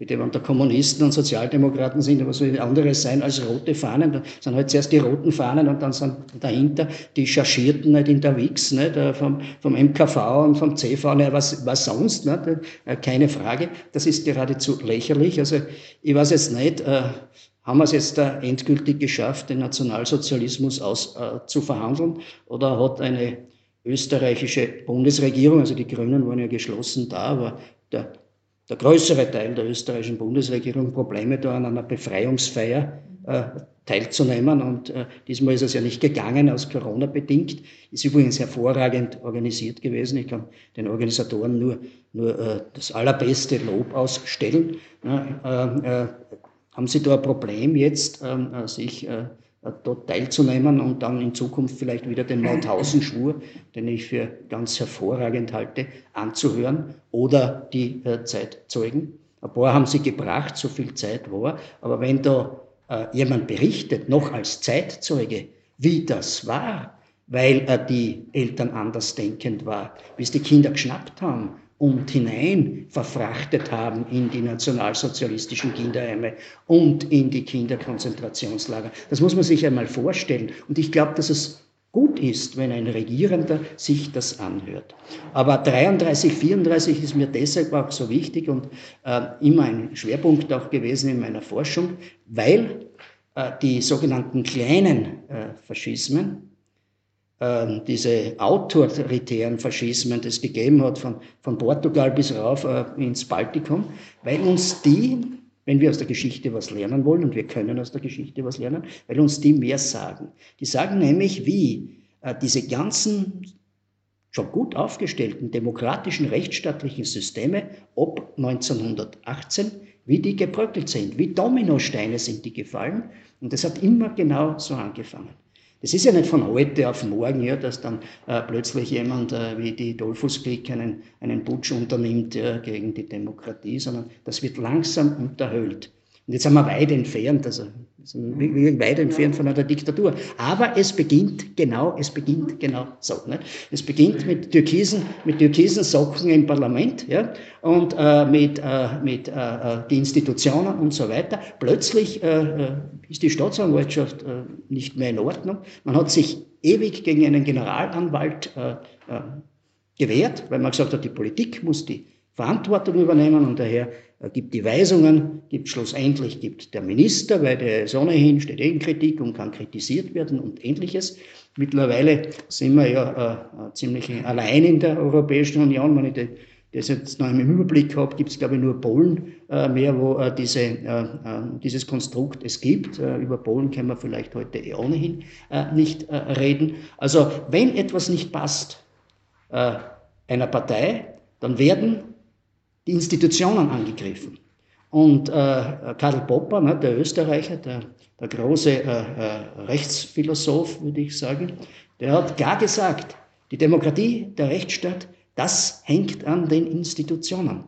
bitte, wenn da Kommunisten und Sozialdemokraten sind, was soll anderes sein als rote Fahnen? Da sind halt zuerst die roten Fahnen und dann sind dahinter die Chargierten nicht in der Wix, nicht, vom, vom MKV und vom CV, ne, was, was sonst, nicht? Äh, keine Frage. Das ist geradezu lächerlich. Also ich weiß jetzt nicht, äh, haben wir es jetzt da endgültig geschafft, den Nationalsozialismus aus, äh, zu verhandeln? Oder hat eine österreichische Bundesregierung, also die Grünen waren ja geschlossen da, aber der der größere Teil der österreichischen Bundesregierung Probleme, da an einer Befreiungsfeier äh, teilzunehmen. Und äh, diesmal ist es ja nicht gegangen, aus Corona bedingt. Ist übrigens hervorragend organisiert gewesen. Ich kann den Organisatoren nur, nur äh, das allerbeste Lob ausstellen. Ja, äh, äh, haben Sie da ein Problem jetzt, ähm, äh, sich dort teilzunehmen und dann in Zukunft vielleicht wieder den Mauthausen-Schwur, den ich für ganz hervorragend halte, anzuhören oder die äh, Zeitzeugen. Ein paar haben sie gebracht, so viel Zeit war, aber wenn da äh, jemand berichtet, noch als Zeitzeuge, wie das war, weil äh, die Eltern andersdenkend waren, bis die Kinder geschnappt haben, und hinein verfrachtet haben in die nationalsozialistischen Kinderheime und in die Kinderkonzentrationslager. Das muss man sich einmal vorstellen. Und ich glaube, dass es gut ist, wenn ein Regierender sich das anhört. Aber 33, 34 ist mir deshalb auch so wichtig und äh, immer ein Schwerpunkt auch gewesen in meiner Forschung, weil äh, die sogenannten kleinen äh, Faschismen, ähm, diese autoritären Faschismen, das gegeben hat, von, von Portugal bis rauf äh, ins Baltikum, weil uns die, wenn wir aus der Geschichte was lernen wollen, und wir können aus der Geschichte was lernen, weil uns die mehr sagen. Die sagen nämlich, wie äh, diese ganzen schon gut aufgestellten demokratischen rechtsstaatlichen Systeme ab 1918, wie die gebröckelt sind, wie Dominosteine sind die gefallen. Und das hat immer genau so angefangen. Das ist ja nicht von heute auf morgen, ja, dass dann äh, plötzlich jemand äh, wie die Dollfuß-Klick einen, einen Putsch unternimmt ja, gegen die Demokratie, sondern das wird langsam unterhöhlt. Und jetzt sind wir weit entfernt, also sind wir weit entfernt von einer Diktatur. Aber es beginnt genau, es beginnt genau so. Ne? Es beginnt mit türkisen, mit türkisen Socken im Parlament ja? und äh, mit, äh, mit äh, äh die Institutionen und so weiter. Plötzlich äh, äh, ist die Staatsanwaltschaft nicht mehr in Ordnung. Man hat sich ewig gegen einen Generalanwalt gewehrt, weil man gesagt hat, die Politik muss die Verantwortung übernehmen und daher gibt die Weisungen, gibt schlussendlich gibt der Minister, weil der ist ohnehin steht in Kritik und kann kritisiert werden und ähnliches. Mittlerweile sind wir ja äh, ziemlich allein in der Europäischen Union. Wenn ich das jetzt noch im Überblick habe, gibt es glaube ich nur Polen äh, mehr, wo äh, diese, äh, äh, dieses Konstrukt es gibt. Äh, über Polen können wir vielleicht heute eh ohnehin nicht reden. Also wenn etwas nicht passt einer Partei, dann werden die Institutionen angegriffen. Und äh, Karl Popper, ne, der Österreicher, der, der große äh, äh, Rechtsphilosoph, würde ich sagen, der hat klar gesagt, die Demokratie, der Rechtsstaat, das hängt an den Institutionen.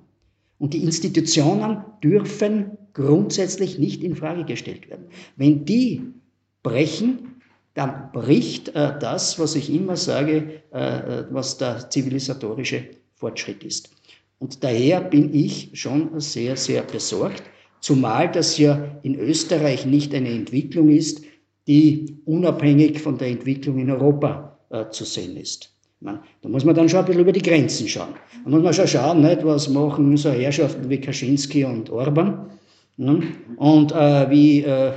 Und die Institutionen dürfen grundsätzlich nicht in Frage gestellt werden. Wenn die brechen, dann bricht äh, das, was ich immer sage, äh, äh was der zivilisatorische Fortschritt ist. Und daher bin ich schon sehr, sehr besorgt, zumal das ja in Österreich nicht eine Entwicklung ist, die unabhängig von der Entwicklung in Europa äh, zu sehen ist. Man, da muss man dann schon ein bisschen über die Grenzen schauen. Da muss man schon schauen, nicht, was machen so Herrschaften wie Kaczynski und Orban ne? und äh, wie, äh,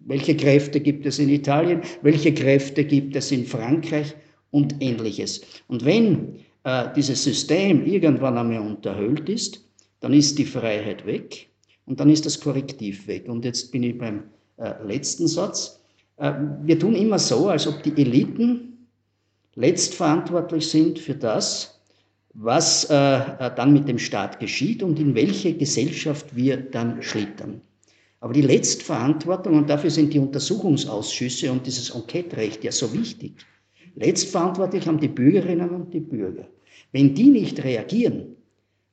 welche Kräfte gibt es in Italien, welche Kräfte gibt es in Frankreich und ähnliches. Und wenn äh, dieses System irgendwann einmal unterhöhlt ist, dann ist die Freiheit weg und dann ist das Korrektiv weg. Und jetzt bin ich beim äh, letzten Satz. Äh, wir tun immer so, als ob die Eliten letztverantwortlich sind für das, was dann mit dem Staat geschieht und in welche Gesellschaft wir dann schlittern. Aber die Letztverantwortung, und dafür sind die Untersuchungsausschüsse und dieses Enquete-Recht ja so wichtig, letztverantwortlich haben die Bürgerinnen und die Bürger. Wenn die nicht reagieren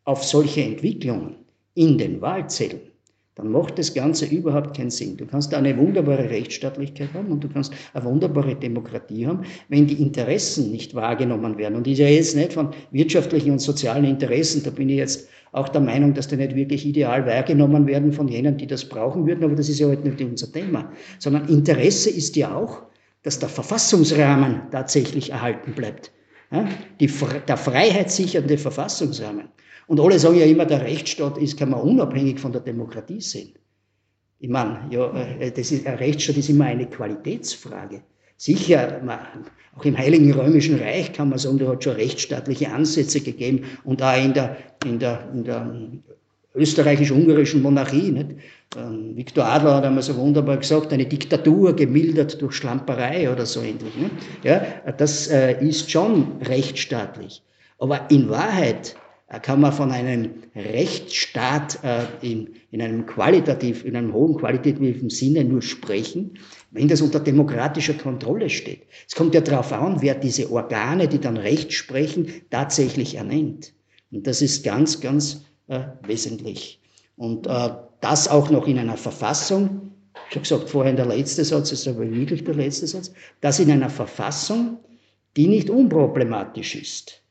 auf solche Entwicklungen in den Wahlzetteln, dann macht das Ganze überhaupt keinen Sinn. Du kannst eine wunderbare Rechtsstaatlichkeit haben und du kannst eine wunderbare Demokratie haben, wenn die Interessen nicht wahrgenommen werden. Und ich rede jetzt nicht von wirtschaftlichen und sozialen Interessen, da bin ich jetzt auch der Meinung, dass die nicht wirklich ideal wahrgenommen werden von jenen, die das brauchen würden, aber das ist ja heute nicht unser Thema. Sondern Interesse ist ja auch, dass der Verfassungsrahmen tatsächlich erhalten bleibt. Die, der freiheitssichernde Verfassungsrahmen. Und alle sagen ja immer, der Rechtsstaat ist, kann man unabhängig von der Demokratie sehen. Ich meine, ja, äh, das ist, ein Rechtsstaat ist immer eine Qualitätsfrage. Sicher, auch im Heiligen Römischen Reich kann man sagen, da hat schon rechtsstaatliche Ansätze gegeben und auch in der, in der, in der österreichisch-ungarischen Monarchie. Nicht? Ähm, Viktor Adler hat einmal so wunderbar gesagt, eine Diktatur gemildert durch Schlamperei oder so ähnlich. Nicht? Ja, das äh, ist schon rechtsstaatlich. Aber in Wahrheit äh, kann man von einem Rechtsstaat äh, in, in, einem qualitativ, in einem hohen qualitativen Sinne nur sprechen, wenn das unter demokratischer Kontrolle steht. Es kommt ja darauf an, wer diese Organe, die dann Recht sprechen, tatsächlich ernennt. Und das ist ganz, ganz äh, wesentlich. Und äh, das auch noch in einer Verfassung, ich habe gesagt vorhin der letzte Satz, ist aber wirklich der letzte Satz, das in einer Verfassung, die nicht unproblematisch ist.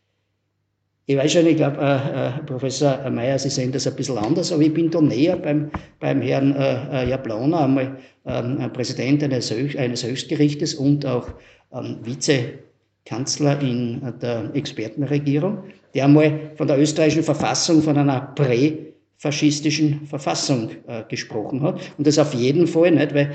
Ich weiß schon, ich glaube, äh, äh, Professor Mayer, Sie sehen das ein bisschen anders, aber ich bin da näher beim, beim Herrn äh, äh Jablona, einmal ähm, Präsident eines, eines Höchstgerichtes und auch ähm, Vizekanzler in der Expertenregierung der einmal von der österreichischen Verfassung, von einer präfaschistischen Verfassung äh, gesprochen hat. Und das auf jeden Fall nicht, weil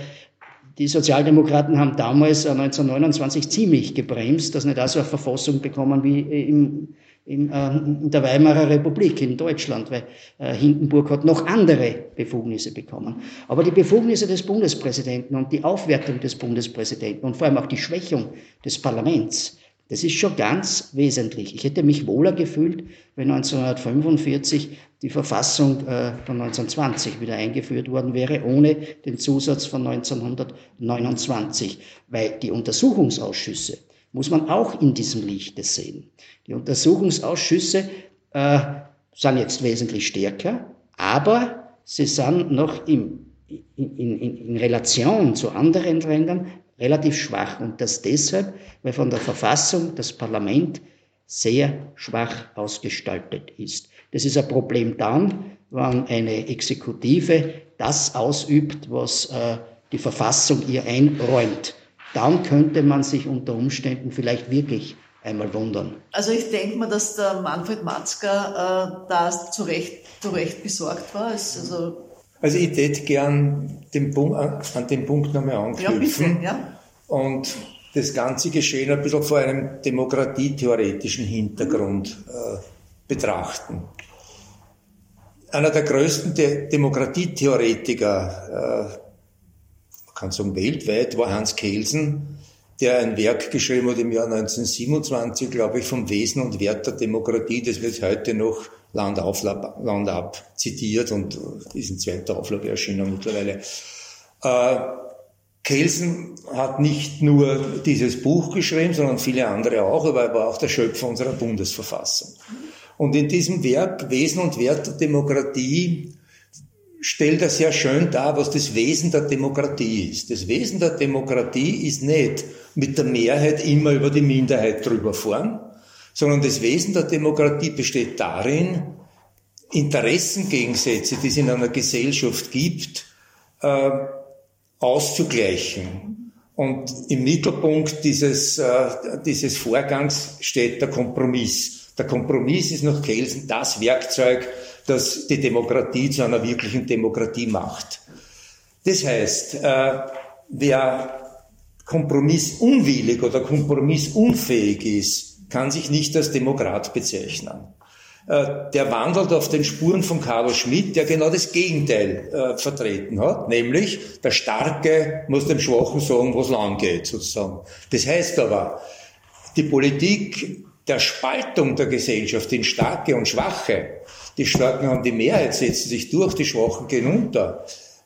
die Sozialdemokraten haben damals äh, 1929 ziemlich gebremst, dass nicht auch so eine Verfassung bekommen wie im, im, äh, in der Weimarer Republik in Deutschland, weil äh, Hindenburg hat noch andere Befugnisse bekommen. Aber die Befugnisse des Bundespräsidenten und die Aufwertung des Bundespräsidenten und vor allem auch die Schwächung des Parlaments, Das ist schon ganz wesentlich. Ich hätte mich wohler gefühlt, wenn 1945 die Verfassung äh, von 1920 wieder eingeführt worden wäre, ohne den Zusatz von 1929, weil die Untersuchungsausschüsse muss man auch in diesem Lichte sehen. Die Untersuchungsausschüsse äh, sind jetzt wesentlich stärker, aber sie sind noch im, in, in, in Relation zu anderen Ländern relativ schwach. Und das deshalb, weil von der Verfassung das Parlament sehr schwach ausgestaltet ist. Das ist ein Problem dann, wenn eine Exekutive das ausübt, was äh, die Verfassung ihr einräumt. Dann könnte man sich unter Umständen vielleicht wirklich einmal wundern. Also ich denke mal, dass der Manfred Matzka äh, da zu Recht, zu Recht besorgt war. Also, also ich hätte gern den Punkt, an den Punkt nochmal anknüpfen. Ja, bitte, ja. Und das ganze Geschehen ein bisschen vor einem demokratietheoretischen Hintergrund äh, betrachten. Einer der größten De Demokratietheoretiker, äh, man kann sagen weltweit, war Hans Kelsen, der ein Werk geschrieben hat im Jahr 1927, glaube ich, vom Wesen und Wert der Demokratie. Das wird heute noch Land Land ab zitiert und ist in zweiter Auflage erschienen mittlerweile. Äh, Kelsen hat nicht nur dieses Buch geschrieben, sondern viele andere auch, aber er war auch der Schöpfer unserer Bundesverfassung. Und in diesem Werk Wesen und Wert der Demokratie stellt er sehr schön dar, was das Wesen der Demokratie ist. Das Wesen der Demokratie ist nicht mit der Mehrheit immer über die Minderheit drüber fahren, sondern das Wesen der Demokratie besteht darin, Interessengegensätze, die es in einer Gesellschaft gibt, äh, auszugleichen. Und im Mittelpunkt dieses, äh, dieses Vorgangs steht der Kompromiss. Der Kompromiss ist nach Kelsen das Werkzeug, das die Demokratie zu einer wirklichen Demokratie macht. Das heißt, äh, wer kompromissunwillig oder kompromissunfähig ist, kann sich nicht als Demokrat bezeichnen. Äh, der wandelt auf den Spuren von Carlo Schmidt, der genau das Gegenteil äh, vertreten hat, nämlich der Starke muss dem Schwachen sagen, wo es lang geht, sozusagen. Das heißt aber, die Politik der Spaltung der Gesellschaft in Starke und Schwache, die Starken haben die Mehrheit, setzen sich durch, die Schwachen gehen unter,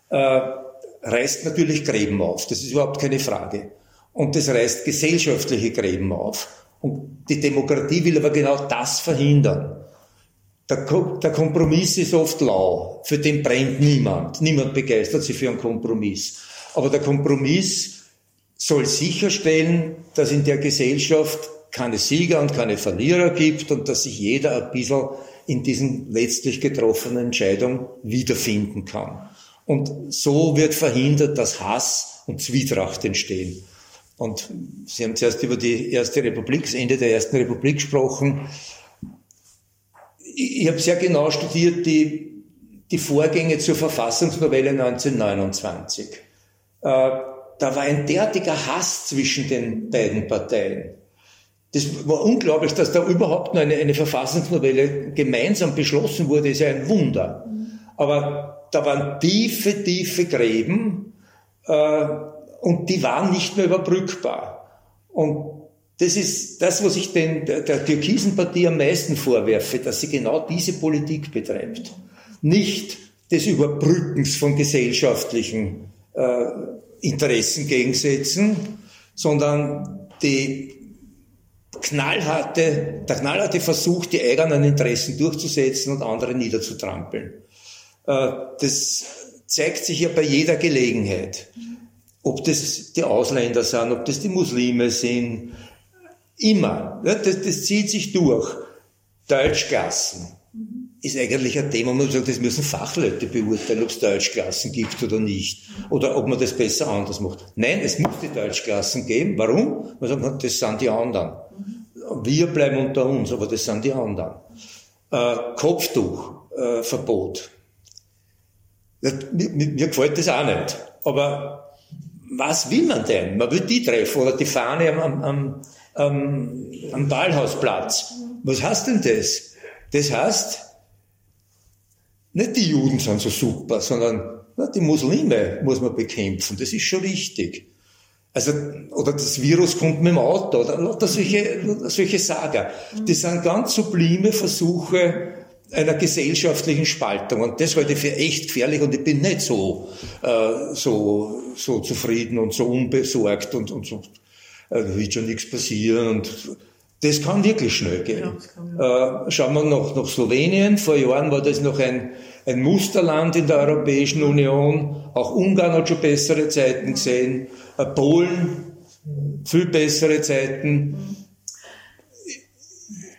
äh, reißt natürlich Gräben auf. Das ist überhaupt keine Frage. Und das reißt gesellschaftliche Gräben auf. Und die Demokratie will aber genau das verhindern. Der, der Kompromiss ist oft lau, für den brennt niemand. Niemand begeistert sich für einen Kompromiss. Aber der Kompromiss soll sicherstellen, dass in der Gesellschaft keine Sieger und keine Verlierer gibt und dass sich jeder ein bisschen in diesen letztlich getroffenen Entscheidungen wiederfinden kann. Und so wird verhindert, dass Hass und Zwietracht entstehen. Und Sie haben zuerst über die Erste Republik, das Ende der Ersten Republik gesprochen ich, ich habe sehr genau studiert die, die Vorgänge zur Verfassungsnovelle 1929. Äh, da war ein derartiger Hass zwischen den beiden Parteien. Das war unglaublich, dass da überhaupt noch eine, eine Verfassungsnovelle gemeinsam beschlossen wurde, ist ja ein Wunder. Aber da waren tiefe, tiefe Gräben äh, und die waren nicht mehr überbrückbar. Und das ist das, was ich den, der, der türkisen Partie am meisten vorwerfe, dass sie genau diese Politik betreibt. Nicht des Überbrückens von gesellschaftlichen äh, Interessengegensätzen, sondern die knallharte, der knallharte Versuch, die eigenen Interessen durchzusetzen und andere niederzutrampeln. Äh, das zeigt sich ja bei jeder Gelegenheit. Ob das die Ausländer sind, ob das die Muslime sind, Immer. Das, das zieht sich durch. Deutschklassen ist eigentlich ein Thema, man sagt, das müssen Fachleute beurteilen, ob es Deutschklassen gibt oder nicht. Oder ob man das besser anders macht. Nein, es muss die Deutschklassen geben. Warum? Man sagt, das sind die anderen. Wir bleiben unter uns, aber das sind die anderen. Äh, Kopftuchverbot. Äh, mir, mir gefällt das auch nicht. Aber was will man denn? Man will die treffen oder die Fahne am, am, ähm, am Ballhausplatz. Was heißt denn das? Das heißt, nicht die Juden sind so super, sondern na, die Muslime muss man bekämpfen. Das ist schon richtig. Also, oder das Virus kommt mit dem Auto, oder lauter solche, solche Sager. Das sind ganz sublime Versuche einer gesellschaftlichen Spaltung. Und das halte ich für echt gefährlich und ich bin nicht so, äh, so, so zufrieden und so unbesorgt und, und so, äh, wird schon nichts passieren und das kann wirklich schnell gehen. Ja, äh, schauen wir nach, nach Slowenien. Vor Jahren war das noch ein, ein Musterland in der Europäischen Union. Auch Ungarn hat schon bessere Zeiten gesehen. Äh, Polen, viel bessere Zeiten.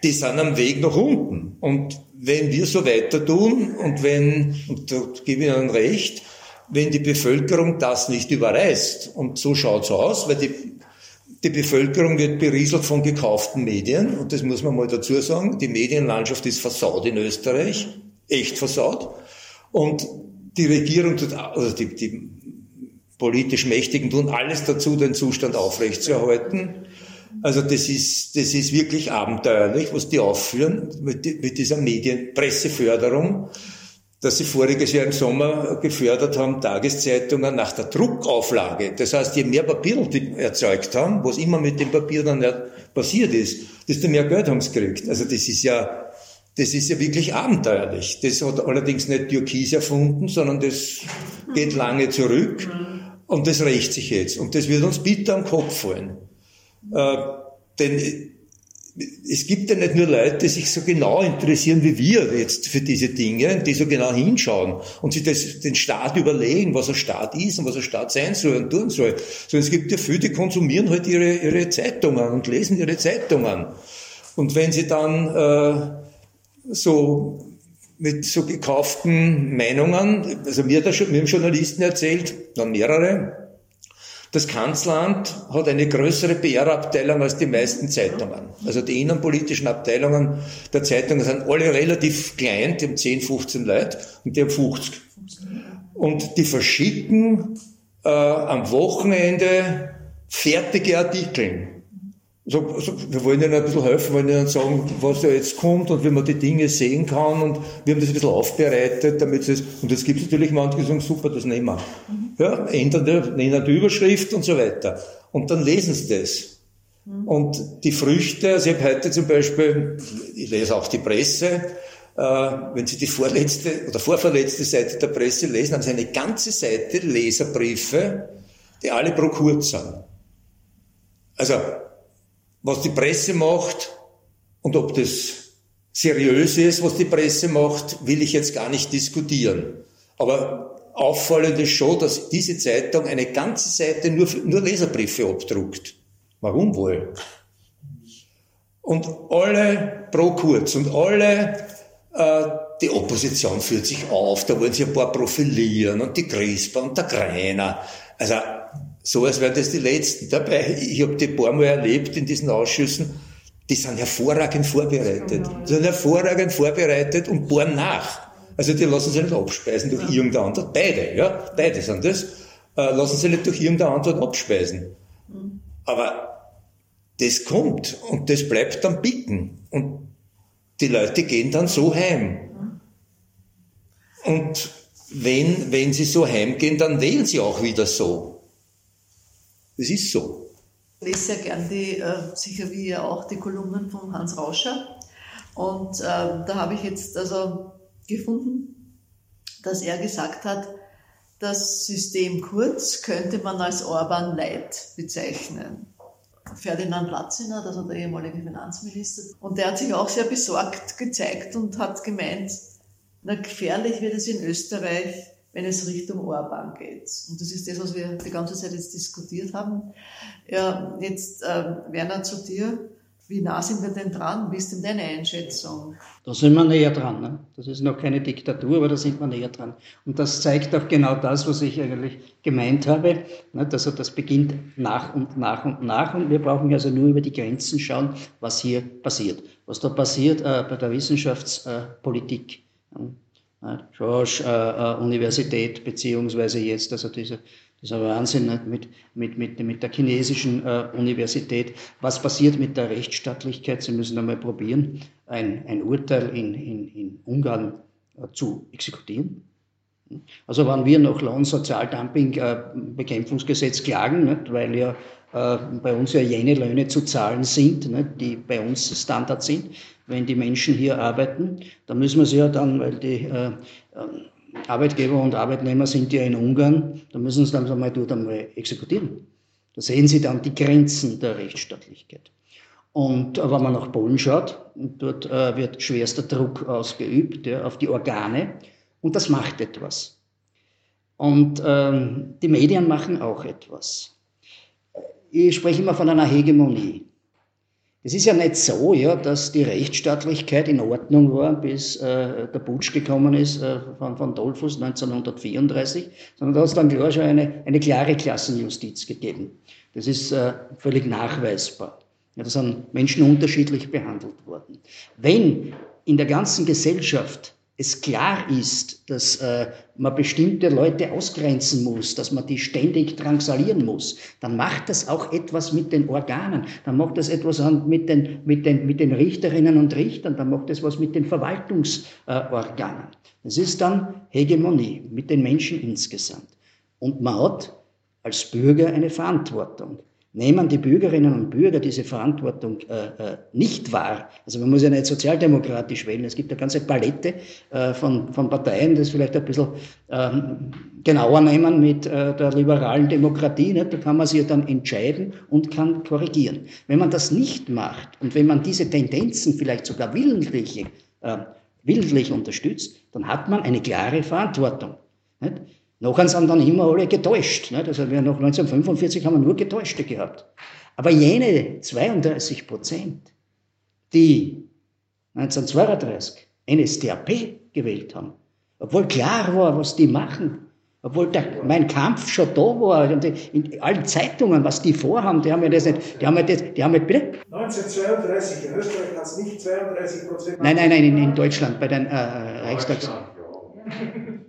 Die sind am Weg nach unten. Und wenn wir so weiter tun und wenn, und da gebe ich Ihnen recht, wenn die Bevölkerung das nicht überreißt, und so schaut's aus, weil die die Bevölkerung wird berieselt von gekauften Medien und das muss man mal dazu sagen. Die Medienlandschaft ist versaut in Österreich, echt versaut. Und die Regierung tut, also die, die politisch Mächtigen tun alles dazu, den Zustand aufrechtzuerhalten. Also das ist, das ist wirklich abenteuerlich, was die aufführen mit, mit dieser Medienpresseförderung dass sie voriges Jahr im Sommer gefördert haben, Tageszeitungen nach der Druckauflage. Das heißt, je mehr Papier die erzeugt haben, was immer mit dem Papier dann passiert ist, desto mehr Geld haben sie gekriegt. Also das ist ja, das ist ja wirklich abenteuerlich. Das hat allerdings nicht Türkis erfunden, sondern das geht lange zurück und das rächt sich jetzt. Und das wird uns bitter am Kopf fallen. Äh, denn es gibt ja nicht nur Leute, die sich so genau interessieren wie wir jetzt für diese Dinge, die so genau hinschauen und sich das, den Staat überlegen, was ein Staat ist und was ein Staat sein soll und tun soll. Sondern es gibt ja viele, die konsumieren halt ihre, ihre Zeitungen und lesen ihre Zeitungen. Und wenn sie dann äh, so mit so gekauften Meinungen, also mir, der, mir haben Journalisten erzählt, dann mehrere, das Kanzleramt hat eine größere PR-Abteilung als die meisten Zeitungen. Also die innenpolitischen Abteilungen der Zeitungen sind alle relativ klein, die haben 10, 15 Leute und die haben 50. Und die verschicken äh, am Wochenende fertige Artikel. So, so, wir wollen ihnen ein bisschen helfen, wollen ihnen sagen, was da jetzt kommt und wie man die Dinge sehen kann und wir haben das ein bisschen aufbereitet, damit es, und es gibt natürlich manche, die sagen, super, das nehmen wir. Ja, ändern die, ändern die Überschrift und so weiter. Und dann lesen sie das. Mhm. Und die Früchte, also ich habe heute zum Beispiel, ich lese auch die Presse, äh, wenn Sie die vorletzte oder vorverletzte Seite der Presse lesen, haben Sie eine ganze Seite Leserbriefe, die alle pro kurz sind. Also, was die Presse macht und ob das seriös ist, was die Presse macht, will ich jetzt gar nicht diskutieren. Aber auffallend ist schon, dass diese Zeitung eine ganze Seite nur, nur Leserbriefe abdruckt. Warum wohl? Und alle pro Kurz und alle, äh, die Opposition führt sich auf, da wollen sie ein paar profilieren und die Crisper und der Greiner. Also, so als wären das die Letzten. Dabei, ich habe die paar Mal erlebt in diesen Ausschüssen, die sind hervorragend vorbereitet. Die sind hervorragend vorbereitet und bohren nach. Also die lassen sich nicht abspeisen durch irgendeine Antwort. Beide, ja, beide sind das. Äh, lassen sich nicht durch irgendeine Antwort abspeisen. Mhm. Aber das kommt und das bleibt dann bicken. Und die Leute gehen dann so heim. Mhm. Und wenn, wenn sie so heimgehen, dann wählen sie auch wieder so. Das ist so. Ich lese sehr gern die, äh, sicher wie ihr auch, die Kolumnen von Hans Rauscher. Und äh, da habe ich jetzt also gefunden, dass er gesagt hat, das System Kurz könnte man als Orban Light bezeichnen. Ferdinand Latziner, das war der ehemalige Finanzminister, und der hat sich auch sehr besorgt gezeigt und hat gemeint, na gefährlich wird es in Österreich, wenn es Richtung Orban geht. Und das ist das, was wir die ganze Zeit jetzt diskutiert haben. Ja, jetzt, äh, Werner, zu dir. Wie nah sind wir denn dran? Wie ist denn deine Einschätzung? Da sind wir näher dran. Ne? Das ist noch keine Diktatur, aber da sind wir näher dran. Und das zeigt auch genau das, was ich eigentlich gemeint habe. Ne? Also das beginnt nach und nach und nach. Und wir brauchen also nur über die Grenzen schauen, was hier passiert. Was da passiert äh, bei der Wissenschaftspolitik. Äh, George äh, äh, beziehungsweise jetzt also diese ein Wahnsinn mit, mit, mit, mit der chinesischen äh, Universität. Was passiert mit der Rechtsstaatlichkeit? Sie müssen einmal probieren, ein, ein Urteil in, in, in Ungarn zu exekutieren. Also wenn wir nach Lohnsozialdumping-Bekämpfungsgesetz klagen, nicht, weil ja bei uns ja jene Löhne zu zahlen sind, nicht, die bei uns Standard sind, wenn die Menschen hier arbeiten, dann müssen wir sie ja dann, weil die äh, äh Arbeitgeber und Arbeitnehmer sind ja in Ungarn, dann müssen sie dann einmal dort einmal exekutieren. Da sehen Sie dann die Grenzen der Rechtsstaatlichkeit. Und wenn man nach Polen schaut, dort äh, wird schwerster Druck ausgeübt ja, auf die Organe und das macht etwas. Und ähm, die Medien machen auch etwas. Ich spreche immer von einer Hegemonie. Es ist ja nicht so, ja, dass die Rechtsstaatlichkeit in Ordnung war, bis äh, der Putsch gekommen ist äh, von, von Dollfuss 1934, sondern da hat es dann klar schon eine, eine klare Klassenjustiz gegeben. Das ist äh, völlig nachweisbar. Ja, da sind Menschen unterschiedlich behandelt worden. Wenn in der ganzen Gesellschaft es klar ist, dass äh, man bestimmte Leute ausgrenzen muss, dass man die ständig drangsalieren muss, dann macht das auch etwas mit den Organen, dann macht das etwas mit den, mit den, mit den Richterinnen und Richtern, dann macht das was mit den Verwaltungsorganen. Das ist dann Hegemonie mit den Menschen insgesamt. Und man hat als Bürger eine Verantwortung nehmen die Bürgerinnen und Bürger diese Verantwortung äh, äh, nicht wahr. Also man muss ja nicht sozialdemokratisch wählen. Es gibt eine ganze Palette äh, von, von Parteien, das vielleicht ein bisschen ähm, genauer nehmen mit äh, der liberalen Demokratie. Ne? Da kann man sich ja dann entscheiden und kann korrigieren. Wenn man das nicht macht und wenn man diese Tendenzen vielleicht sogar willentlich, äh, willentlich unterstützt, dann hat man eine klare Verantwortung. Nicht? Nachher sind dann immer alle getäuscht. Nicht? Also wir nach 1945 haben wir nur Getäuschte gehabt. Aber jene 32 Prozent, die 1932 NSDAP gewählt haben, obwohl klar war, was die machen, obwohl der, mein Kampf schon da war, in allen Zeitungen, was die vorhaben, die haben ja das nicht, die haben ja das, die haben ja, bitte? 1932, in Österreich hat es nicht 32 Prozent. Nein, nein, nein, in, in Deutschland, bei den äh, Reichstags.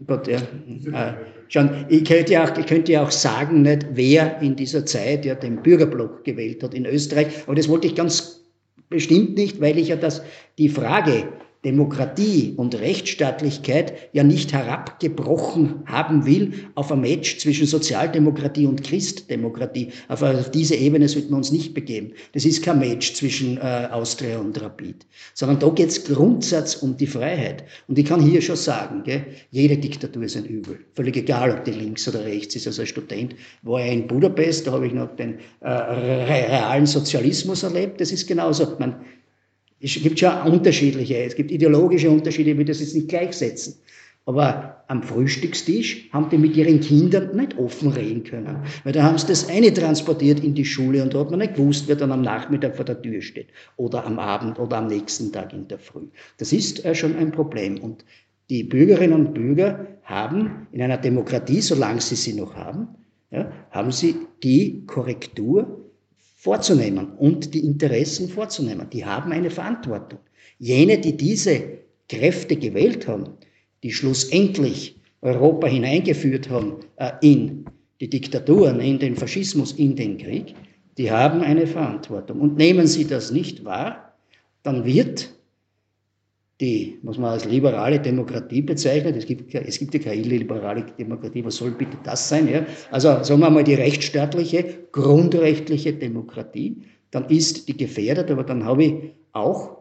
Gott, ja. Äh, schon, ich könnte ja auch, ich könnte ja auch sagen, nicht, wer in dieser Zeit ja den Bürgerblock gewählt hat in Österreich, aber das wollte ich ganz bestimmt nicht, weil ich ja das, die Frage Demokratie und Rechtsstaatlichkeit ja nicht herabgebrochen haben will auf ein Match zwischen Sozialdemokratie und Christdemokratie. Auf, diese Ebene sollten wir uns nicht begeben. Das ist kein Match zwischen äh, Austria und Rapid, sondern da geht es Grundsatz um die Freiheit. Und ich kann hier schon sagen, gell, jede Diktatur ist ein Übel. Völlig egal, ob die links oder rechts ist. Also als Student war ich in Budapest, da habe ich noch den äh, realen Sozialismus erlebt. Das ist genauso. Man, es gibt schon unterschiedliche, es gibt ideologische Unterschiede, ich will das jetzt nicht gleichsetzen. Aber am Frühstückstisch haben die mit ihren Kindern nicht offen reden können. Weil da haben sie das eine transportiert in die Schule und da hat man nicht gewusst, wer dann am Nachmittag vor der Tür steht. Oder am Abend oder am nächsten Tag in der Früh. Das ist äh, schon ein Problem. Und die Bürgerinnen und Bürger haben in einer Demokratie, solange sie sie noch haben, ja, haben sie die Korrektur vorzunehmen und die Interessen vorzunehmen. Die haben eine Verantwortung. Jene, die diese Kräfte gewählt haben, die schlussendlich Europa hineingeführt haben äh, in die Diktaturen, in den Faschismus, in den Krieg, die haben eine Verantwortung. Und nehmen sie das nicht wahr, dann wird die, was man als liberale Demokratie bezeichnet, es gibt, es gibt ja keine illiberale Demokratie, was soll bitte das sein? Ja? Also sagen wir mal die rechtsstaatliche, grundrechtliche Demokratie, dann ist die gefährdet, aber dann habe ich auch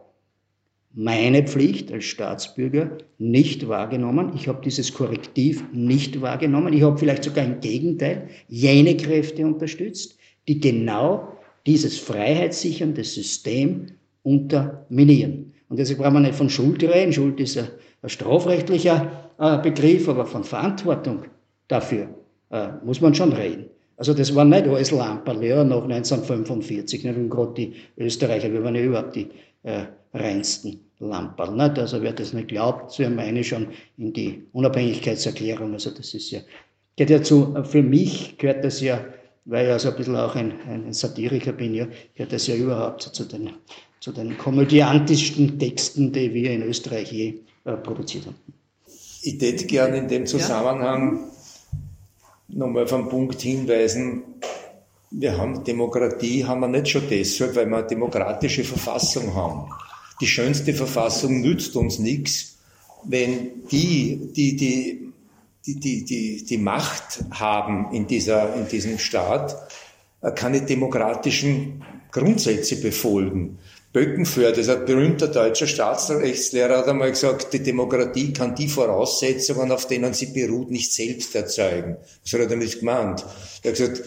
meine Pflicht als Staatsbürger nicht wahrgenommen. Ich habe dieses Korrektiv nicht wahrgenommen. Ich habe vielleicht sogar im Gegenteil jene Kräfte unterstützt, die genau dieses freiheitssichernde System unterminieren. Und deshalb brauchen wir nicht von Schuld reden. Schuld ist ein, ein strafrechtlicher äh, Begriff, aber von Verantwortung dafür äh, muss man schon reden. Also das war nicht alles Lamperl, ja, nach 1945, nicht? und gerade die Österreicher, wir waren ja überhaupt die äh, reinsten Lamperl. Nicht? Also wer das nicht glaubt, wir meine schon in die Unabhängigkeitserklärung, also das ist ja, geht ja zu, für mich gehört das ja, weil ich also ein bisschen auch ein, ein Satiriker bin, ja, gehört das ja überhaupt zu den zu den komödiantischsten Texten, die wir in Österreich je äh, produziert haben. Ich hätte gerne in dem Zusammenhang nochmal auf einen Punkt hinweisen. Wir haben Demokratie, haben wir nicht schon deshalb, weil wir eine demokratische Verfassung haben. Die schönste Verfassung nützt uns nichts, wenn die, die die die, die, die, die Macht haben in, dieser, in diesem Staat, äh, keine demokratischen Grundsätze befolgen. Böckenförde, ein berühmter deutscher Staatsrechtslehrer, hat einmal gesagt, die Demokratie kann die Voraussetzungen, auf denen sie beruht, nicht selbst erzeugen. Was hat er damit gemeint? Er hat gesagt,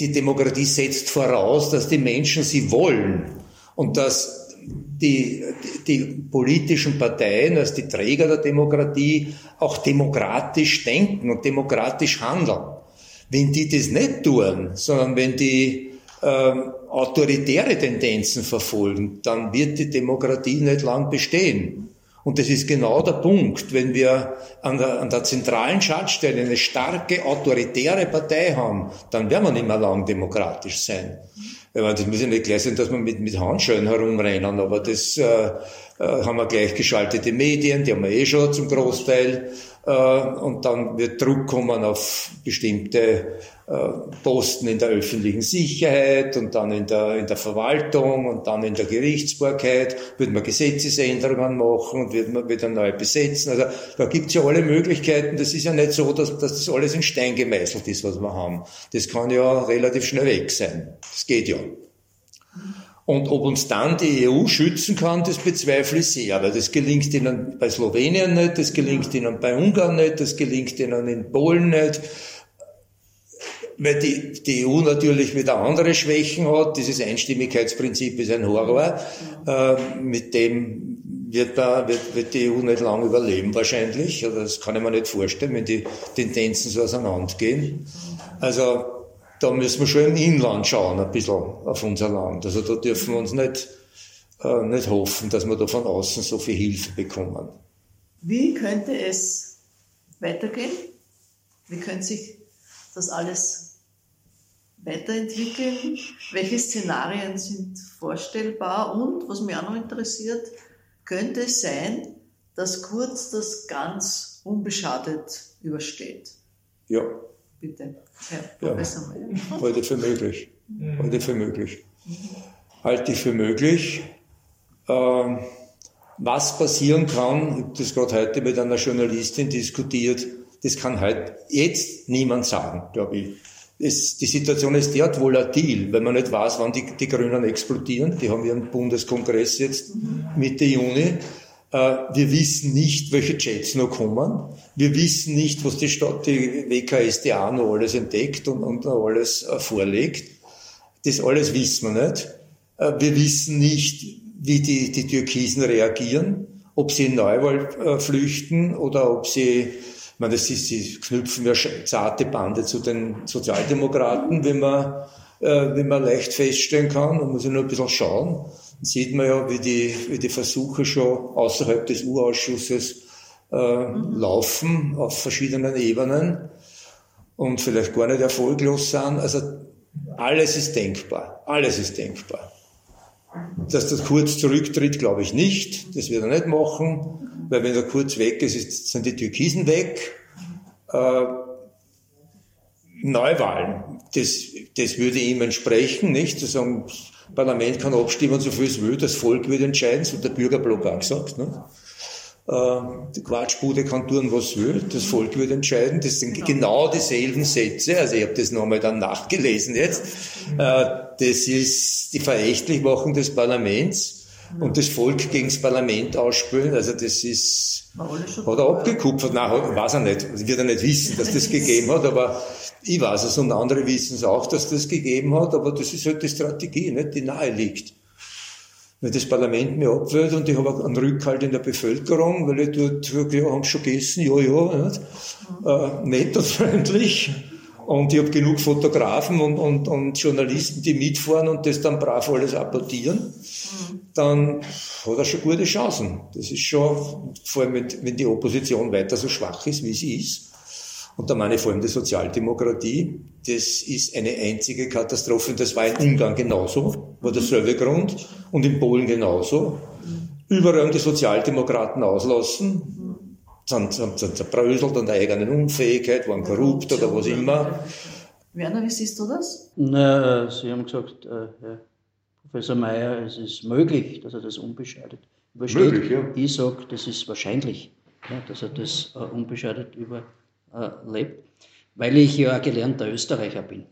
die Demokratie setzt voraus, dass die Menschen sie wollen und dass die, die politischen Parteien als die Träger der Demokratie auch demokratisch denken und demokratisch handeln. Wenn die das nicht tun, sondern wenn die ähm, autoritäre Tendenzen verfolgen, dann wird die Demokratie nicht lang bestehen. Und das ist genau der Punkt, wenn wir an der, an der zentralen Schaltstelle eine starke autoritäre Partei haben, dann werden wir nicht mehr lang demokratisch sein. Meine, das muss ja nicht gleich sein, dass wir mit, mit Handschellen herumrennen, aber das äh, äh, haben wir gleichgeschaltete Medien, die haben wir eh schon zum Großteil. Äh, und dann wird Druck kommen auf bestimmte Posten in der öffentlichen Sicherheit und dann in der, in der Verwaltung und dann in der Gerichtsbarkeit, wird man Gesetzesänderungen machen und wird man wieder neu besetzen. Also da gibt's ja alle Möglichkeiten. Das ist ja nicht so, dass, dass das alles in Stein gemeißelt ist, was wir haben. Das kann ja relativ schnell weg sein. Das geht ja. Und ob uns dann die EU schützen kann, das bezweifle ich sehr, weil das gelingt ihnen bei Slowenien nicht, das gelingt ihnen bei Ungarn nicht, das gelingt ihnen in Polen nicht, weil die, die EU natürlich wieder andere Schwächen hat. Dieses Einstimmigkeitsprinzip ist ein Horror, äh, mit dem wird, da, wird, wird die EU nicht lange überleben wahrscheinlich. Also das kann ich mir nicht vorstellen, wenn die Tendenzen so auseinandergehen. Also da müssen wir schon im Inland schauen, ein bisschen auf unser Land. Also da dürfen wir uns nicht, äh, nicht hoffen, dass wir da von außen so viel Hilfe bekommen. Wie könnte es weitergehen? Wie könnte sich das alles weiterentwickeln? Welche Szenarien sind vorstellbar? Und was mich auch noch interessiert, könnte es sein, dass Kurz das ganz unbeschadet übersteht? Ja, Bitte, Herr Professor ja. Halte für möglich. Halte für möglich. Halte ich für möglich. Ähm, was passieren kann, ich habe das gerade heute mit einer Journalistin diskutiert, das kann halt jetzt niemand sagen, glaube ich. Es, die Situation ist derart volatil, weil man nicht weiß, wann die, die Grünen explodieren. Die haben ihren Bundeskongress jetzt Mitte Juni. Äh, wir wissen nicht, welche Jets noch kommen. Wir wissen nicht, was die Stadt, die WKSDA noch alles entdeckt und, und alles äh, vorlegt. Das alles wissen wir nicht. Äh, wir wissen nicht, wie die, die Türkisen reagieren, ob sie in Neuwahl flüchten oder ob sie, meine, das ist, sie knüpfen ja zarte Bande zu den Sozialdemokraten, wenn man, wenn man leicht feststellen kann. Man muss ja nur ein bisschen schauen sieht man ja, wie die, wie die Versuche schon außerhalb des U-Ausschusses äh, mhm. laufen auf verschiedenen Ebenen und vielleicht gar nicht erfolglos sind. Also alles ist denkbar. Alles ist denkbar. Dass das Kurz zurücktritt, glaube ich nicht. Das wird er nicht machen, weil wenn er kurz weg ist, sind die Türkisen weg. Äh, Neuwahlen, das, das würde ihm entsprechen, nicht? Zu sagen, Parlament kann abstimmen, so viel es will, das Volk wird entscheiden, so der Bürgerblock auch gesagt. Ne? Äh, die Quatschbude kann tun, was will, das Volk wird entscheiden. Das sind genau, genau dieselben Sätze, also ich habe das nochmal dann nachgelesen jetzt. Äh, das ist die Verächtlichmachung des Parlaments und das Volk gegen das Parlament ausspülen, also das ist, hat er abgekupfert, nein, weiß er nicht, wird er nicht wissen, dass das gegeben hat, aber ich weiß es und andere wissen es auch, dass das gegeben hat, aber das ist halt die Strategie, nicht, die nahe liegt. Wenn das Parlament mir abwählt und ich habe einen Rückhalt in der Bevölkerung, weil ich dort ja, haben schon gegessen, ja, ja, nicht? Äh, nett und freundlich. Und ich habe genug Fotografen und, und, und Journalisten, die mitfahren und das dann brav alles apportieren, dann hat er schon gute Chancen. Das ist schon, vor allem wenn die Opposition weiter so schwach ist, wie sie ist, und da meine ich vor allem die Sozialdemokratie. Das ist eine einzige Katastrophe. Und das war in Ungarn genauso, war derselbe Grund. Und in Polen genauso. Überall die Sozialdemokraten auslassen. Sind, sind, sind zerbröselt an der eigenen Unfähigkeit, waren korrupt oder was immer. Werner, wie siehst du das? Na, Sie haben gesagt, äh, Herr Professor Mayer, es ist möglich, dass er das unbeschadet übersteht. Möglich, ja. Ich sage, das ist wahrscheinlich, ja, dass er das äh, unbeschadet über äh, lebe, weil ich ja gelernter Österreicher bin.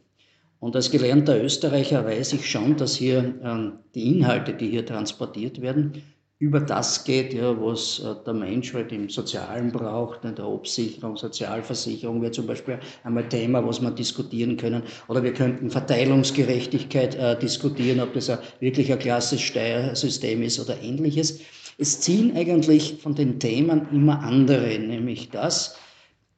Und als gelernter Österreicher weiß ich schon, dass hier ähm, die Inhalte, die hier transportiert werden, über das geht, ja, was äh, der Mensch halt im Sozialen braucht, in der Absicherung, Sozialversicherung wäre zum Beispiel einmal Thema, was wir diskutieren können. Oder wir könnten Verteilungsgerechtigkeit äh, diskutieren, ob das ein, wirklich ein klassisches Steuersystem ist oder ähnliches. Es ziehen eigentlich von den Themen immer andere, nämlich das,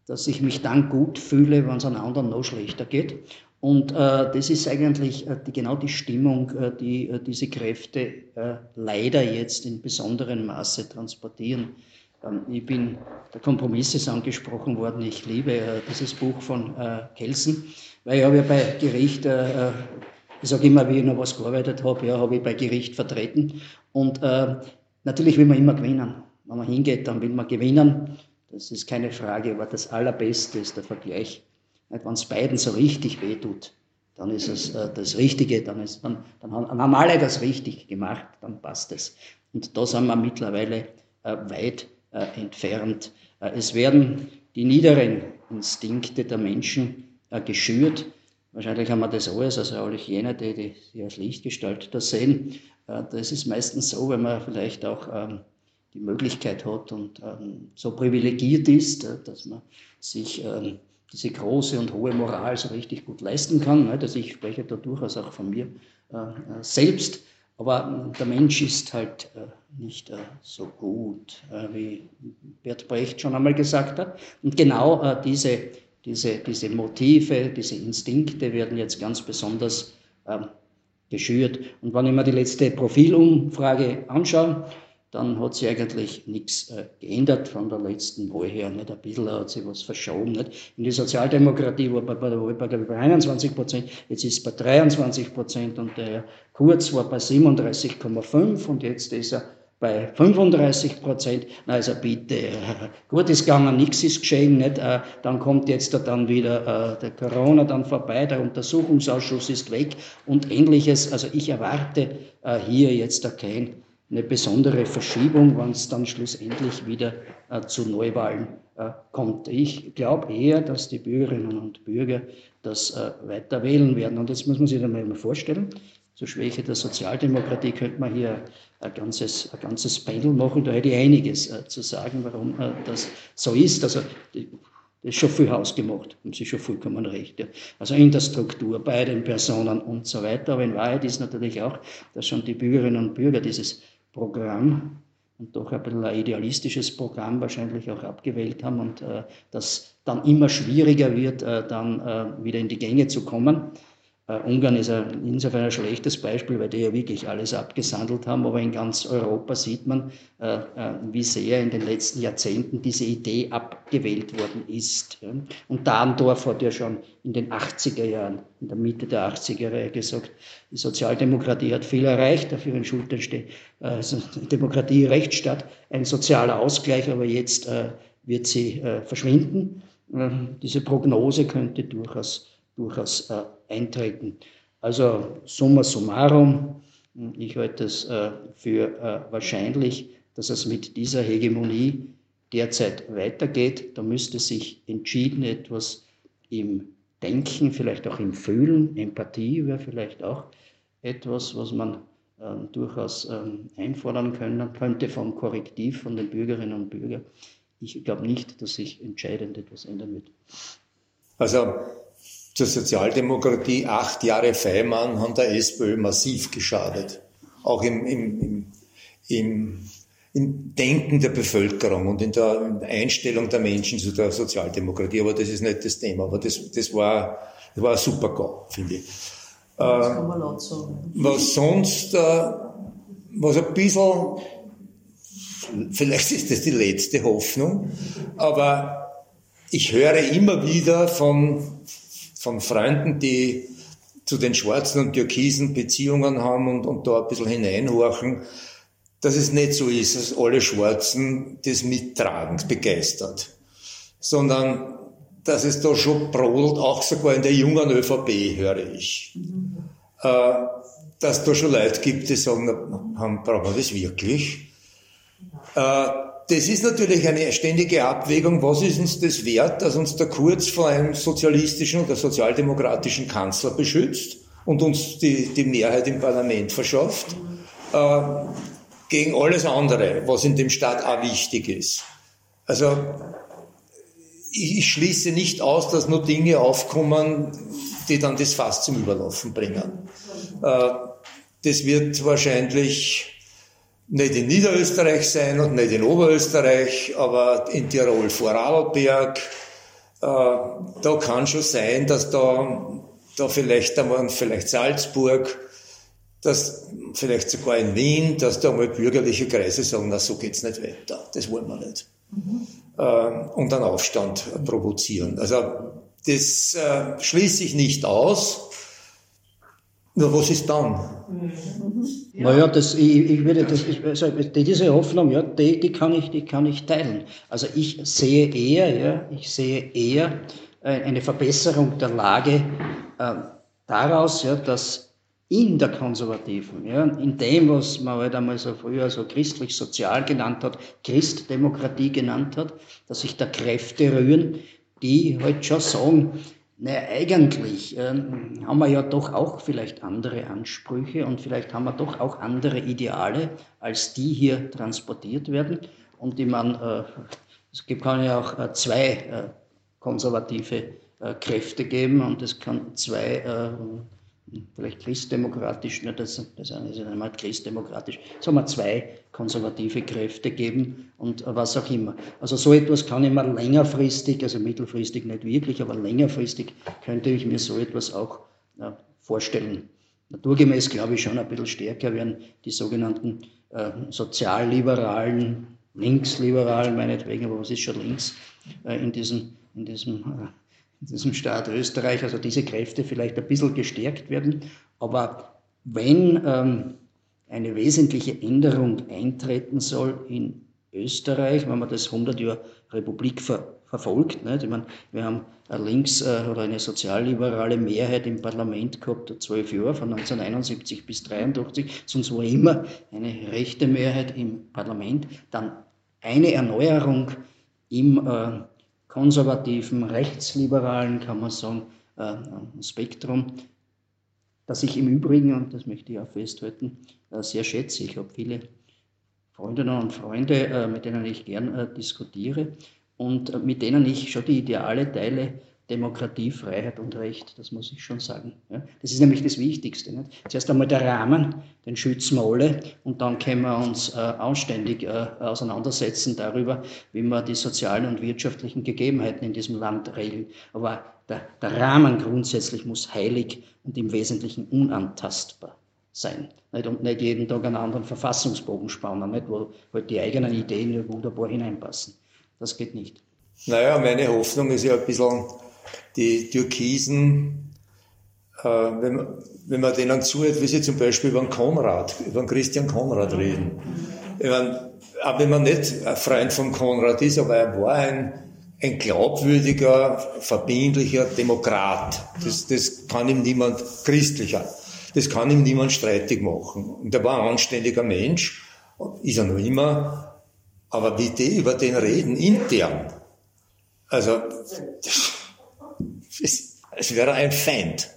dass ich mich dann gut fühle, wenn es einem anderen noch schlechter geht. Und äh, das ist eigentlich äh, die, genau die Stimmung, äh, die äh, diese Kräfte äh, leider jetzt in besonderem Maße transportieren. Ähm, ich bin, der Kompromiss ist angesprochen worden. Ich liebe äh, dieses Buch von Kelsen, weil ich habe ja bei Gericht, ich sage immer, wie ich noch was gearbeitet habe, ja, habe ich bei Gericht vertreten. Und natürlich will man immer gewinnen. Wenn man hingeht, dann will man gewinnen. Das ist keine Frage, aber das Allerbeste ist der Vergleich wenn es beiden so richtig wehtut, dann ist es äh, das Richtige, dann, ist, dann, dann haben alle das richtig gemacht, dann passt es. Und da sind wir mittlerweile äh, weit äh, entfernt. Äh, es werden die niederen Instinkte der Menschen äh, geschürt. Wahrscheinlich haben wir das alles, also alle jene, die, die sich als Lichtgestalt da sehen. Äh, das ist meistens so, wenn man vielleicht auch ähm, die Möglichkeit hat und ähm, so privilegiert ist, dass man sich ähm, diese große und hohe Moral so richtig gut leisten kann. Also ich spreche da durchaus auch von mir äh, äh, selbst. Aber der Mensch ist halt äh, nicht so gut, wie Bert Brecht schon einmal gesagt hat. Und genau diese, diese, diese Motive, diese Instinkte werden jetzt ganz besonders ähm, geschürt. Und wenn ich mir die letzte Profilumfrage anschaue, dann hat sich eigentlich nichts äh, geändert von der letzten Wahl her. Nicht? Ein bisschen hat sich was verschoben. Nicht? In die Sozialdemokratie war bei, bei der Wahl bei, bei 21 Prozent, jetzt ist es bei 23 Prozent und der Kurz war bei 37,5 und jetzt ist er bei 35 Prozent. Also bitte, gut ist gegangen, nichts ist geschehen, nicht? Äh, dann kommt jetzt dann wieder äh, der Corona dann vorbei, der Untersuchungsausschuss ist weg und ähnliches. Also ich erwarte äh, hier jetzt kein eine besondere Verschiebung, wenn es dann schlussendlich wieder äh, zu Neuwahlen äh, kommt. Ich glaube eher, dass die Bürgerinnen und Bürger das äh, weiter wählen werden. Und jetzt muss man sich dann mal vorstellen, zur Schwäche der Sozialdemokratie könnte man hier ein ganzes, ein ganzes Panel machen. Da hätte ich einiges äh, zu sagen, warum äh, das so ist. Also die, das ist schon viel hausgemacht, haben Sie schon vollkommen recht. Ja. Also in der Struktur, bei den Personen und so weiter. Aber in Wahrheit ist natürlich auch, dass schon die Bürgerinnen und Bürger dieses Programm und doch ein bisschen ein idealistisches Programm wahrscheinlich auch abgewählt haben und äh, das dann immer schwieriger wird, äh, dann äh, wieder in die Gänge zu kommen. Äh, Ungarn ist ein, insofern ein schlechtes Beispiel, weil die ja wirklich alles abgesandelt haben, aber in ganz Europa sieht man, äh, äh, wie sehr in den letzten Jahrzehnten diese Idee abgewählt worden ist. Und Dahndorf hat ja schon in den 80er Jahren, in der Mitte der 80er Jahre gesagt, die Sozialdemokratie hat viel erreicht, auf ihren Schultern steht also Demokratie, Rechtsstaat, ein sozialer Ausgleich, aber jetzt wird sie verschwinden. Diese Prognose könnte durchaus durchaus äh, eintreten. Also summa summarum, ich halte es äh, für äh, wahrscheinlich, dass es mit dieser Hegemonie derzeit weitergeht. Da müsste sich entschieden etwas im Denken, vielleicht auch im Fühlen, Empathie wäre vielleicht auch etwas, was man äh, durchaus ähm, einfordern können, könnte vom Korrektiv von den Bürgerinnen und Bürgern. Ich glaube nicht, dass sich entscheidend etwas ändern wird. Also zur Sozialdemokratie, acht Jahre Feimann haben der SPÖ massiv geschadet. Auch im, im, im, im, im Denken der Bevölkerung und in der Einstellung der Menschen zu der Sozialdemokratie. Aber das ist nicht das Thema. Aber das, das war, das war ein super Go, finde ich. Sagen. Was sonst, äh, was ein bisschen, vielleicht ist das die letzte Hoffnung, aber ich höre immer wieder von von Freunden, die zu den Schwarzen und Türkisen Beziehungen haben und, und da ein bisschen hineinhorchen, dass es nicht so ist, dass alle Schwarzen das mittragen, begeistert, sondern dass es da schon brodelt, auch sogar in der jungen ÖVP, höre ich. Mhm. Äh, dass da schon Leute gibt, die sagen, haben, brauchen wir das wirklich? Äh, das ist natürlich eine ständige Abwägung, was ist uns das wert, dass uns der Kurz vor einem sozialistischen oder sozialdemokratischen Kanzler beschützt und uns die, die Mehrheit im Parlament verschafft, äh, gegen alles andere, was in dem Staat auch wichtig ist. Also ich schließe nicht aus, dass nur Dinge aufkommen, die dann das Fass zum Überlaufen bringen. Äh, das wird wahrscheinlich nicht in Niederösterreich sein und nicht in Oberösterreich, aber in Tirol vor Vorarlberg. Äh, da kann schon sein, dass da, da vielleicht einmal, vielleicht Salzburg, dass vielleicht sogar in Wien, dass da mal bürgerliche Kreise sagen, na so geht's nicht weiter, das wollen wir nicht. Mhm. und einen Aufstand provozieren. Also das äh, schließe ich nicht aus. Nur was ist dann? Mhm. Ja. Naja, das, ich, ich würde das, also diese Hoffnung, ja, die, die, kann ich, die kann ich teilen. Also ich sehe eher, ja, ich sehe eher äh, eine Verbesserung der Lage äh, daraus, ja, dass in der Konservativen, ja, in dem, was man halt einmal so früher so christlich-sozial genannt hat, Christdemokratie genannt hat, dass sich da Kräfte rühren, die halt schon sagen, naja, eigentlich ähm, haben wir ja doch auch vielleicht andere Ansprüche und vielleicht haben wir doch auch andere Ideale, als die hier transportiert werden. Und ich meine, äh, es kann ja auch äh, zwei äh, konservative äh, Kräfte geben und es kann zwei äh, vielleicht christdemokratisch, ne, das, das eine ist einmal christdemokratisch, sagen wir zwei konservative Kräfte geben und was auch immer. Also so etwas kann ich mir längerfristig, also mittelfristig nicht wirklich, aber längerfristig könnte ich mir so etwas auch ja, vorstellen. Naturgemäß glaube ich schon ein bisschen stärker werden die sogenannten äh, sozialliberalen, linksliberalen meinetwegen, aber was ist schon links äh, in diesem, in diesem äh, in diesem Staat Österreich, also diese Kräfte vielleicht ein bisschen gestärkt werden. Aber wenn ähm, eine wesentliche Änderung eintreten soll in Österreich, wenn man das 100 Jahre Republik ver verfolgt. Nicht? Ich meine, wir haben eine links- äh, oder eine sozialliberale Mehrheit im Parlament gehabt, zwölf Jahre, von 1971 bis 1983, sonst war immer eine rechte Mehrheit im Parlament. Dann eine Erneuerung im äh, konservativen, rechtsliberalen, kann man sagen, äh, Spektrum, das ich im Übrigen, und das möchte ich auch festhalten, äh, sehr schätze. Ich habe viele Freundinnen und Freunde, äh, mit denen ich gern diskutiere und mit denen ich schon die Ideale teile, Demokratie, Freiheit und Recht, das muss ich schon sagen. Ja. Das ist nämlich das Wichtigste. Nicht? Zuerst einmal der Rahmen, den schützen wir alle und dann können wir uns äh, anständig äh, auseinandersetzen darüber, wie wir die sozialen und wirtschaftlichen Gegebenheiten in diesem Land regeln. Aber der, der Rahmen grundsätzlich muss heilig und im Wesentlichen unantastbar sein. Nicht? Und nicht jeden Tag einen anderen Verfassungsbogen spannen, nicht? wo halt die eigenen Ideen wunderbar hineinpassen. Das geht nicht. Naja, meine Hoffnung ist ja ein bisschen, die Türkisen, äh, wenn, man, wenn man denen zuhört, wie sie zum Beispiel über den Konrad, über den Christian Konrad reden. Ich meine, auch wenn man nicht ein Freund von Konrad ist, aber er war ein, ein glaubwürdiger, verbindlicher Demokrat. Das, das kann ihm niemand, christlicher, das kann ihm niemand streitig machen. Und er war ein anständiger Mensch, ist er noch immer, aber wie die über den reden, intern, also, das, es wäre ein Feind.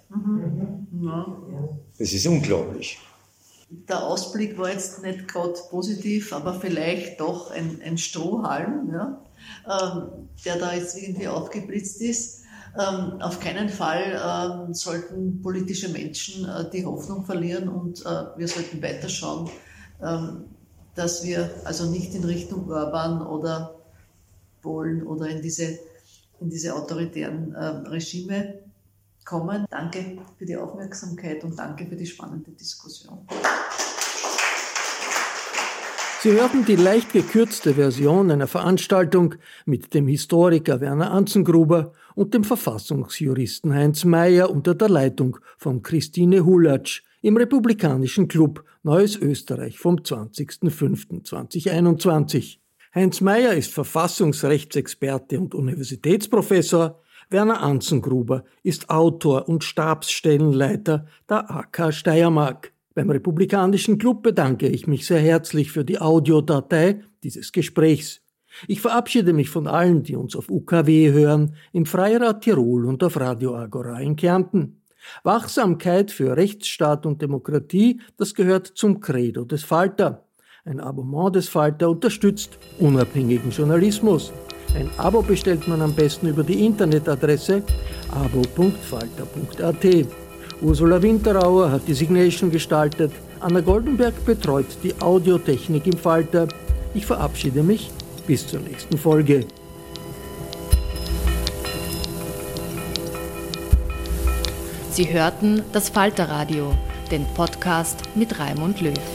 Das ist unglaublich. Der Ausblick war jetzt nicht gerade positiv, aber vielleicht doch ein, ein Strohhalm, ja, ähm, der da jetzt irgendwie aufgeblitzt ist. Ähm, auf keinen Fall ähm, sollten politische Menschen äh, die Hoffnung verlieren und äh, wir sollten weiterschauen, ähm, dass wir also nicht in Richtung Orban oder Polen oder in diese in diese autoritären äh, Regime kommen. Danke für die Aufmerksamkeit und danke für die spannende Diskussion. Sie hörten die leicht gekürzte Version einer Veranstaltung mit dem Historiker Werner Anzengruber und dem Verfassungsjuristen Heinz Mayer unter der Leitung von Christine Hulatsch im Republikanischen Club Neues Österreich vom 20.05.2021. Heinz Mayer ist Verfassungsrechtsexperte und Universitätsprofessor. Werner Anzengruber ist Autor und Stabsstellenleiter der AK Steiermark. Beim Republikanischen Club bedanke ich mich sehr herzlich für die Audiodatei dieses Gesprächs. Ich verabschiede mich von allen, die uns auf UKW hören, im Freirad Tirol und auf Radio Agora in Kärnten. Wachsamkeit für Rechtsstaat und Demokratie, das gehört zum Credo des Falter. Ein Abonnement des Falter unterstützt unabhängigen Journalismus. Ein Abo bestellt man am besten über die Internetadresse abo.falter.at. Ursula Winterauer hat die Signation gestaltet. Anna Goldenberg betreut die Audiotechnik im Falter. Ich verabschiede mich bis zur nächsten Folge. Sie hörten das Falterradio, den Podcast mit Raimund Löw.